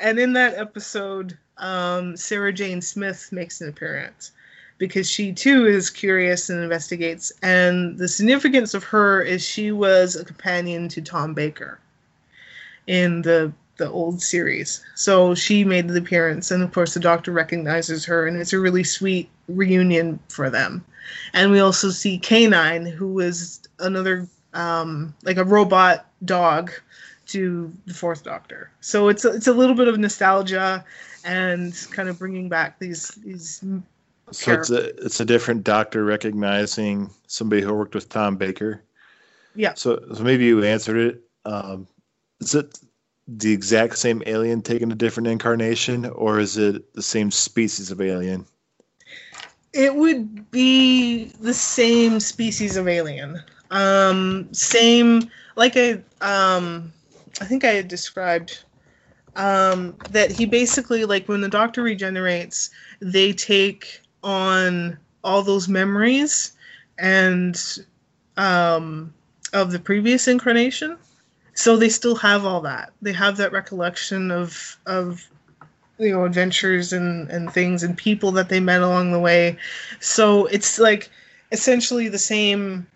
And in that episode um, sarah jane smith makes an appearance because she too is curious and investigates and the significance of her is she was a companion to tom baker in the the old series. So she made the appearance, and of course the Doctor recognizes her, and it's a really sweet reunion for them. And we also see K9, who is another um, like a robot dog to the Fourth Doctor. So it's a, it's a little bit of nostalgia and kind of bringing back these these. So it's a it's a different doctor recognizing somebody who worked with Tom Baker. Yeah. So so maybe you answered it. Um, is it the exact same alien taking a different incarnation, or is it the same species of alien? It would be the same species of alien. Um, same, like I, um, I think I described um, that he basically, like when the Doctor regenerates, they take on all those memories and um, of the previous incarnation. So they still have all that. They have that recollection of of you know adventures and and things and people that they met along the way so it's like essentially the same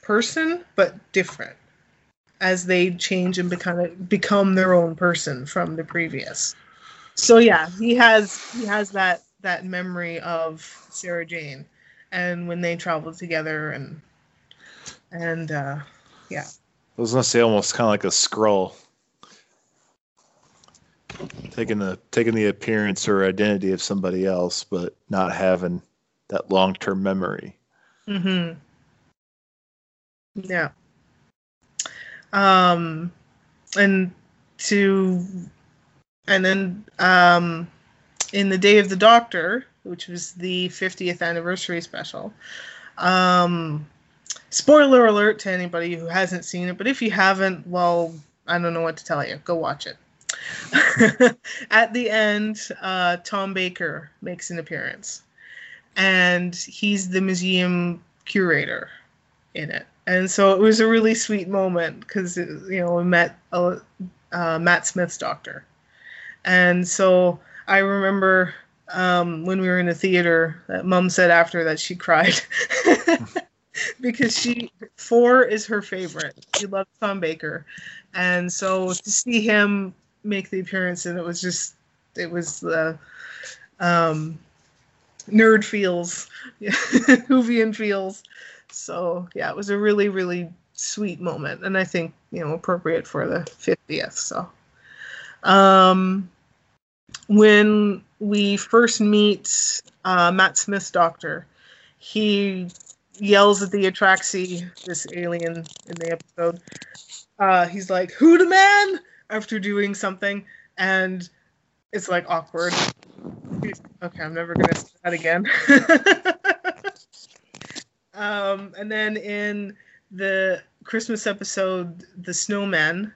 person but different as they change and become become their own person from the previous. So yeah, he has he has that that memory of Sarah Jane, and when they traveled together and and uh, yeah. I was gonna say almost kind of like a Skrull, taking the taking the appearance or identity of somebody else, but not having that long term memory. Mm-hmm. Yeah. Um, and to, and then um, in the Day of the Doctor, which was the 50th anniversary special. Um, spoiler alert to anybody who hasn't seen it, but if you haven't, well, I don't know what to tell you. Go watch it. At the end, uh, Tom Baker makes an appearance, and he's the museum curator in it. And so it was a really sweet moment because you know we met uh, uh, Matt Smith's doctor, and so I remember um, when we were in the theater that Mom said after that she cried because she four is her favorite. She loves Tom Baker, and so to see him make the appearance and it was just it was the um, nerd feels, Whovian feels. So yeah, it was a really really sweet moment, and I think you know appropriate for the fiftieth. So. Um, when we first meet uh, Matt Smith's doctor, he yells at the Atraxi, this alien in the episode. Uh, he's like, "Who the man?" after doing something, and it's like awkward. Okay, I'm never gonna say that again. um, and then in the Christmas episode, The Snowmen,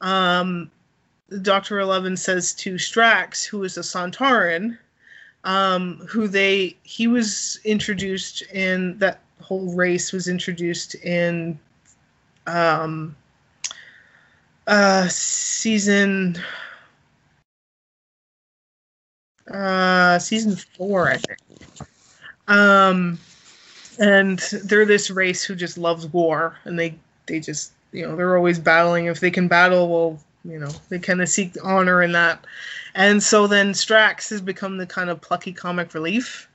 um, Doctor Eleven says to Strax, who is a Sontaran, um, who they he was introduced in that whole race was introduced in um, uh, season uh, season four, I think. Um, and they're this race who just loves war, and they they just you know they're always battling. If they can battle, well, you know they kind of seek honor in that. And so then Strax has become the kind of plucky comic relief,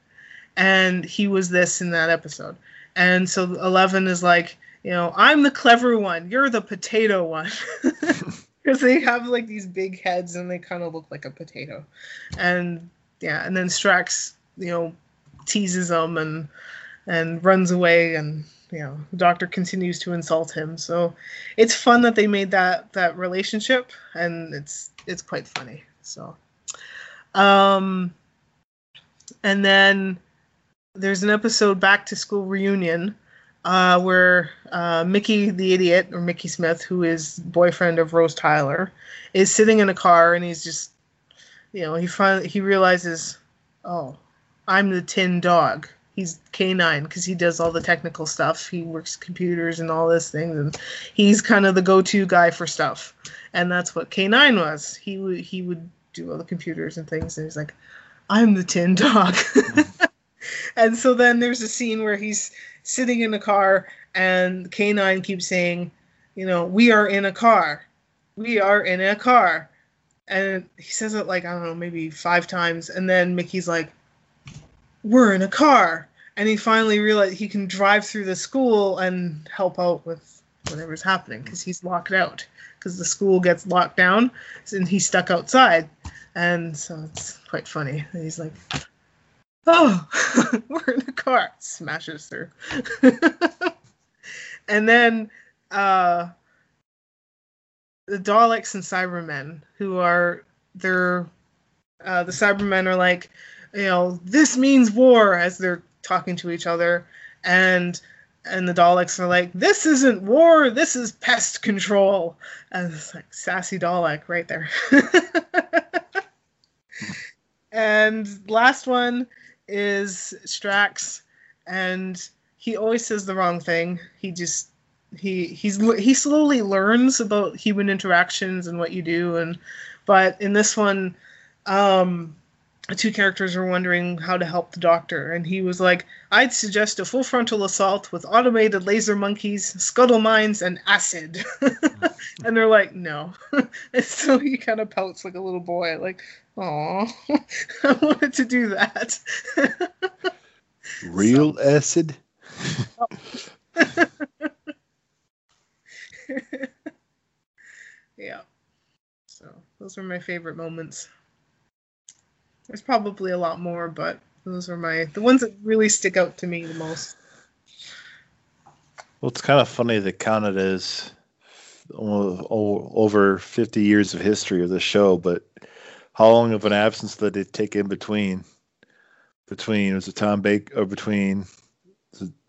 and he was this in that episode. And so Eleven is like, you know, I'm the clever one, you're the potato one. Because they have like these big heads and they kind of look like a potato. And yeah, and then Strax, you know, teases them and and runs away and you know the doctor continues to insult him so it's fun that they made that that relationship and it's it's quite funny so um and then there's an episode back to school reunion uh, where uh, Mickey the idiot or Mickey Smith, who is boyfriend of Rose Tyler, is sitting in a car and he's just, you know, he finally he realizes, oh, I'm the Tin Dog. He's K9 because he does all the technical stuff. He works computers and all this things, and he's kind of the go-to guy for stuff. And that's what K9 was. He would he would do all the computers and things, and he's like, I'm the Tin Dog. and so then there's a scene where he's sitting in a car and K9 keeps saying, you know, we are in a car. We are in a car. And he says it like, I don't know, maybe five times. And then Mickey's like, we're in a car. And he finally realized he can drive through the school and help out with whatever's happening because he's locked out because the school gets locked down and he's stuck outside. And so it's quite funny. And he's like, oh, we're in a car. Smashes through. and then uh, the Daleks and Cybermen, who are they're uh, the Cybermen are like, you know, this means war as they're talking to each other, and and the Daleks are like, this isn't war, this is pest control, and it's like sassy Dalek right there. and last one is Strax, and he always says the wrong thing. He just he he's he slowly learns about human interactions and what you do, and but in this one, um, the two characters were wondering how to help the doctor, and he was like, "I'd suggest a full frontal assault with automated laser monkeys, scuttle mines, and acid." and they're like, "No." and so he kind of pouts like a little boy, like, "Aw, I wanted to do that." Real acid. yeah. So those were my favorite moments. There's probably a lot more, but those are my the ones that really stick out to me the most. Well, it's kind of funny to count it as o- o- over 50 years of history of the show, but how long of an absence did it take in between? Between was it Tom Baker or between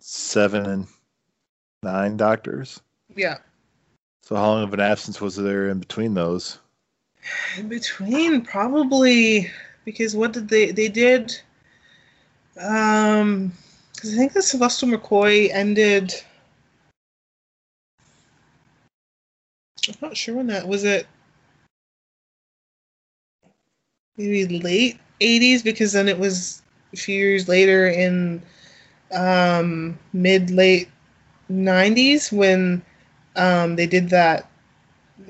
seven and nine doctors? Yeah. So how long of an absence was there in between those? In between, probably because what did they they did? Um, because I think the Sylvester McCoy ended. I'm not sure when that was. It maybe late '80s because then it was a few years later in um, mid late '90s when um, they did that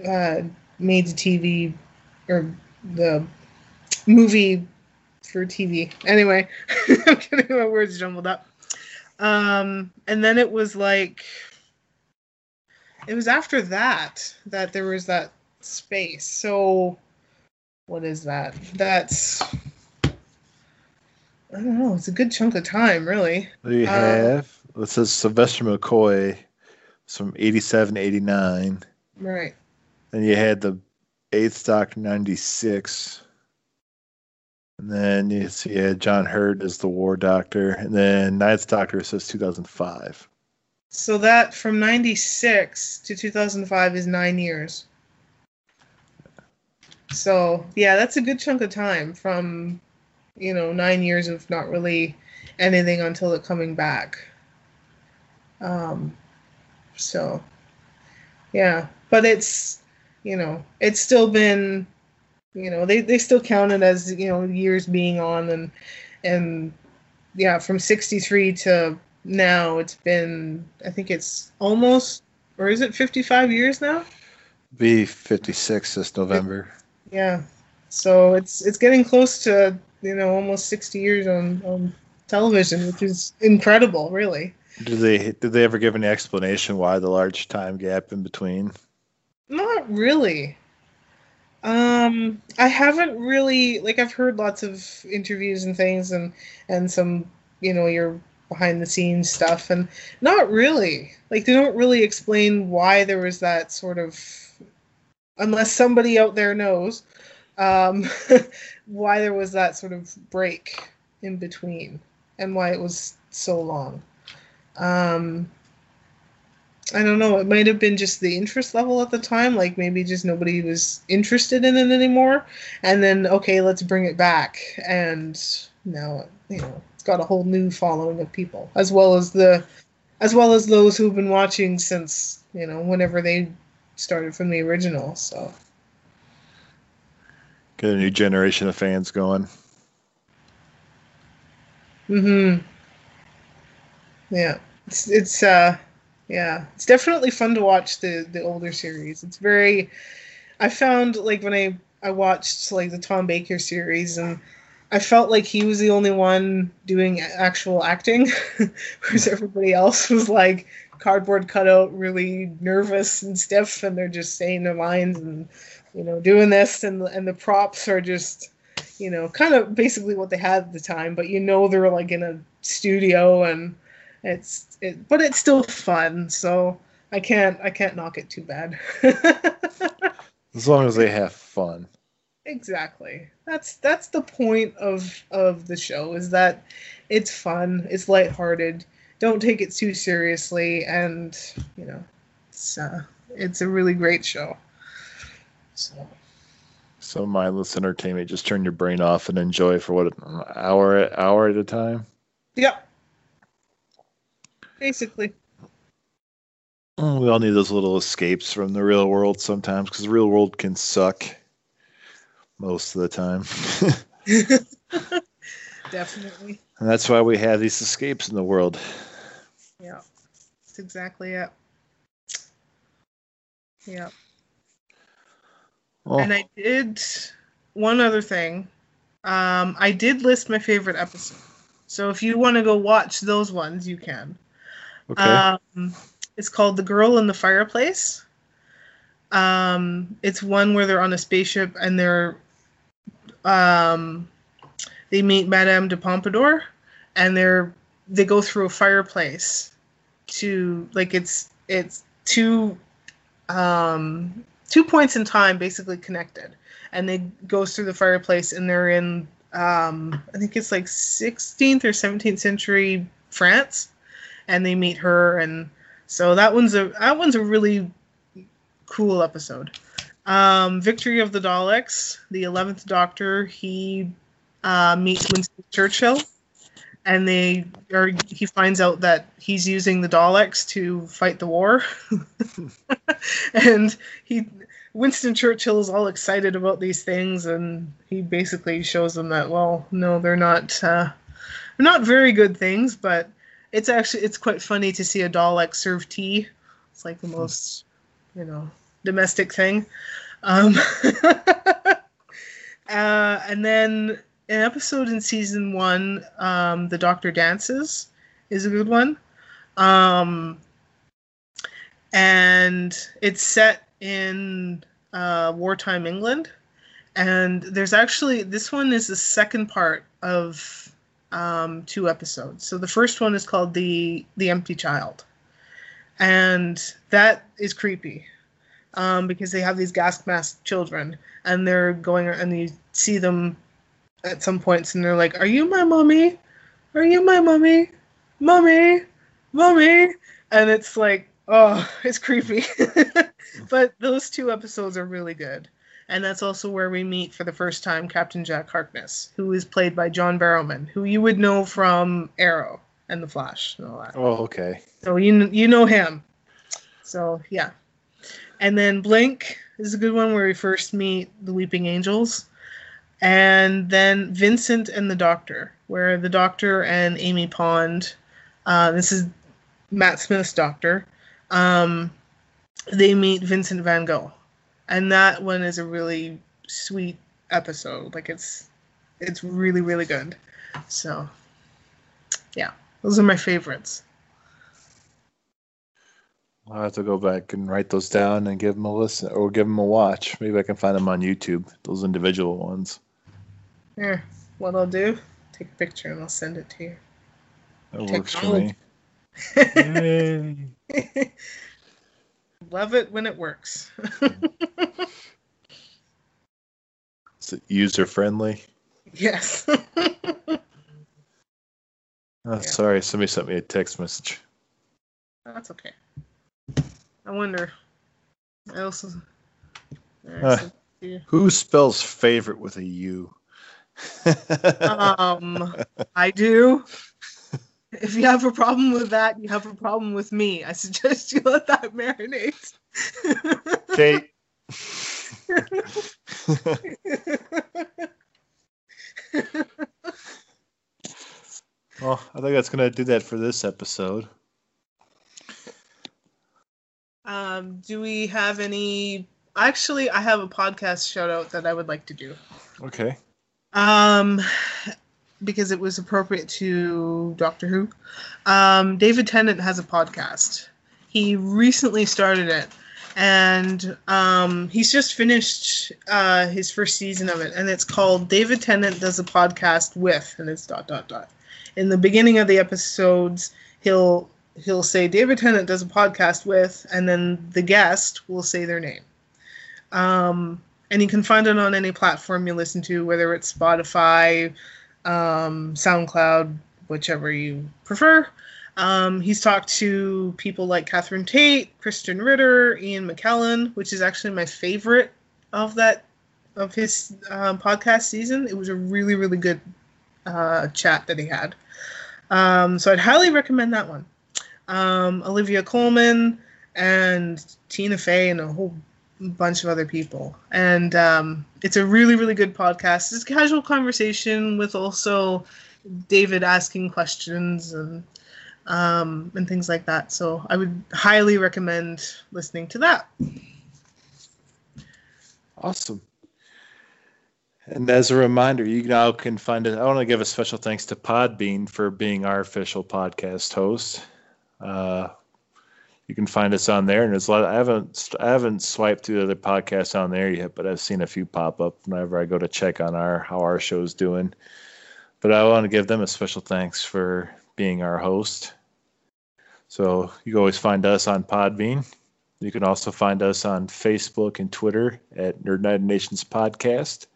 uh, made to TV or the movie for TV. Anyway, I'm getting my words jumbled up. Um, and then it was like, it was after that that there was that space. So, what is that? That's, I don't know. It's a good chunk of time, really. We Uh, have it says Sylvester McCoy from 87 89. Right. And you had the eighth Doctor 96. And then you see you had John Hurt as the War Doctor. And then Ninth Doctor says 2005. So that from 96 to 2005 is nine years. So, yeah, that's a good chunk of time from, you know, nine years of not really anything until it coming back. Um, so, yeah, but it's, you know, it's still been, you know, they, they still count it as, you know, years being on and, and yeah, from 63 to now it's been i think it's almost or is it 55 years now Be 56 this November. Yeah. So it's it's getting close to you know almost 60 years on on television which is incredible really. Did they did they ever give any explanation why the large time gap in between? not really. Um i haven't really like i've heard lots of interviews and things and and some you know your behind the scenes stuff and not really. Like they don't really explain why there was that sort of unless somebody out there knows um why there was that sort of break in between and why it was so long um I don't know. It might have been just the interest level at the time. Like maybe just nobody was interested in it anymore. And then, okay, let's bring it back. And now, you know, it's got a whole new following of people, as well as the, as well as those who've been watching since, you know, whenever they started from the original. So, Get a new generation of fans going. Mm-hmm. Yeah. It's, it's, uh, yeah, it's definitely fun to watch the the older series. It's very I found like when I I watched like the Tom Baker series and I felt like he was the only one doing actual acting whereas everybody else was like cardboard cutout really nervous and stiff and they're just saying their lines and you know doing this and and the props are just you know kind of basically what they had at the time but you know they're like in a studio and it's it, but it's still fun so i can't i can't knock it too bad As long as they have fun. exactly that's that's the point of of the show is that it's fun it's lighthearted don't take it too seriously and you know it's uh it's a really great show so So mindless entertainment. Just turn your brain off and enjoy for what an hour hour at a time. yeah basically Mm, We all need those little escapes from the real world sometimes because the real world can suck most of the time. Definitely. And that's why we have these escapes in the world. Yeah. That's exactly it. Yeah. And I did one other thing. Um, I did list my favorite episode. So if you want to go watch those ones, you can. okay. Um, it's called The Girl in the Fireplace. Um, it's one where they're on a spaceship and they're um, they meet Madame de Pompadour and they're they go through a fireplace to like it's it's two um, two points in time basically connected and they goes through the fireplace and they're in um, I think it's like 16th or 17th century France and they meet her and so that one's a that one's a really cool episode. Um, Victory of the Daleks, the eleventh Doctor, he uh, meets Winston Churchill, and they or he finds out that he's using the Daleks to fight the war, and he Winston Churchill is all excited about these things, and he basically shows them that well, no, they're not uh, not very good things, but it's actually it's quite funny to see a Dalek serve tea. It's like the most, you know, domestic thing. Um, uh, and then an episode in season one, um, the Doctor dances, is a good one. Um, and it's set in uh, wartime England. And there's actually this one is the second part of um, two episodes. So the first one is called the the Empty Child, and that is creepy um, because they have these gas mask children, and they're going and you see them at some points, and they're like, "Are you my mommy? Are you my mommy? Mommy, mommy?" And it's like, oh, it's creepy. but those two episodes are really good. And that's also where we meet for the first time Captain Jack Harkness, who is played by John Barrowman, who you would know from Arrow and The Flash and all that. oh, okay. So you you know him. So yeah. And then Blink is a good one where we first meet the Weeping Angels. And then Vincent and the Doctor, where the Doctor and Amy Pond, uh, this is Matt Smith's Doctor, um, they meet Vincent Van Gogh. And that one is a really sweet episode. Like it's it's really, really good. So yeah, those are my favorites. I'll have to go back and write those down and give them a listen or give them a watch. Maybe I can find them on YouTube, those individual ones. Here, what I'll do, take a picture and I'll send it to you. That works for me. Yay. Love it when it works. Is it user friendly? yes. Oh, sorry, somebody sent me a text message. That's okay. I wonder. I also. Uh. sent it to you. Who spells favorite with a U? Um, I do. If you have a problem with that, you have a problem with me. I suggest you let that marinate. Kate. well, I think that's gonna do that for this episode. um, do we have any? Actually, I have a podcast shout out that I would like to do. Okay. Um, because it was appropriate to Doctor Who. Um, David Tennant has a podcast. He recently started it, and um, he's just finished uh, his first season of it, and it's called David Tennant Does a Podcast with, and it's dot dot dot. In the beginning of the episodes, he'll he'll say David Tennant does a podcast with, and then the guest will say their name. Um, and you can find it on any platform you listen to, whether it's Spotify, um, SoundCloud, whichever you prefer. Um, he's talked to people like Catherine Tate, Krysten Ritter, Ian McKellen, which is actually my favorite of that of his um, podcast season. It was a really really good uh, chat that he had. Um, so I'd highly recommend that one. Um, Olivia Colman and Tina Fey and a whole bunch of other people, and um, it's a really really good podcast. It's a casual conversation with also David asking questions and um, and things like that. So I would highly recommend listening to that. Awesome. And as a reminder, you now can find it. I want to give a special thanks to Podbean for being our official podcast host. Uh, you can find us on there, and there's a lot. I haven't I haven't swiped through the other podcasts on there yet, but I've seen a few pop up whenever I go to check on our how our show's doing. But I want to give them a special thanks for being our host. So you can always find us on Podbean. You can also find us on Facebook and Twitter at Nerd United Nations Podcast.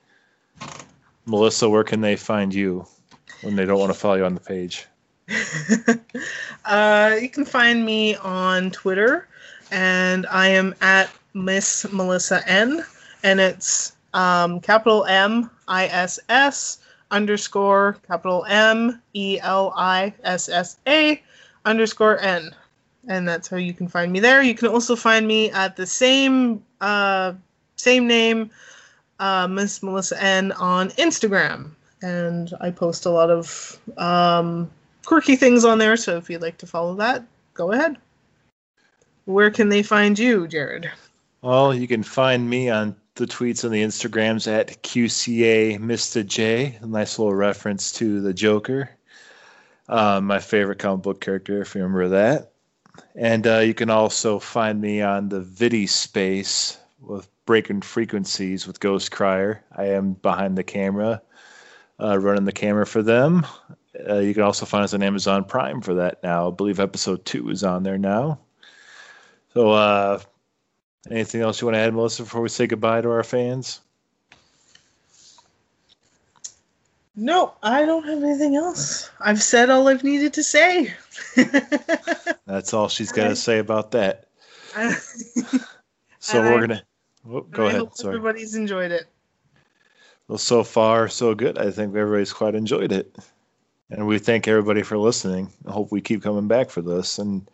Melissa, where can they find you when they don't want to follow you on the page? uh, you can find me on Twitter, and I am at Miss Melissa N, and it's um, capital M I S S underscore capital M E L I S S A underscore N. And that's how you can find me there. You can also find me at the same uh, same name, uh, Miss Melissa N on Instagram. And I post a lot of um, quirky things on there. So if you'd like to follow that, go ahead. Where can they find you, Jared? Well, you can find me on the tweets and the Instagrams at QCA Mr. J. A nice little reference to the Joker, uh, my favorite comic book character, if you remember that. And uh, you can also find me on the Vidi space with Breaking Frequencies with Ghost Crier. I am behind the camera, uh, running the camera for them. Uh, you can also find us on Amazon Prime for that now. I believe episode two is on there now. So, uh, anything else you want to add, Melissa, before we say goodbye to our fans? No, I don't have anything else. I've said all I've needed to say. That's all she's got to say about that. I- So we're I- gonna oh, go I ahead. hope Sorry. everybody's enjoyed it. Well, so far so good. I think everybody's quite enjoyed it, and we thank everybody for listening. I hope we keep coming back for this, and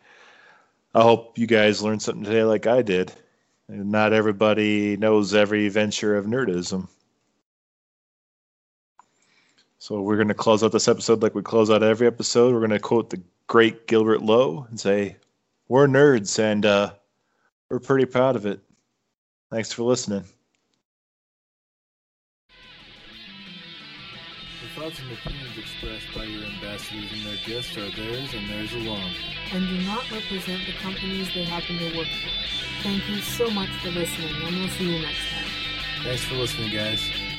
I hope you guys learned something today, like I did. And not everybody knows every venture of nerdism. So we're going to close out this episode like we close out every episode. We're going to quote the great Gilbert Lowe and say, "We're nerds, and uh, we're pretty proud of it." Thanks for listening. The thoughts and opinions and their guests are theirs and theirs alone. and do not represent the companies they happen to work for. Thank you so much for listening, and we'll see you next time. Thanks for listening, guys.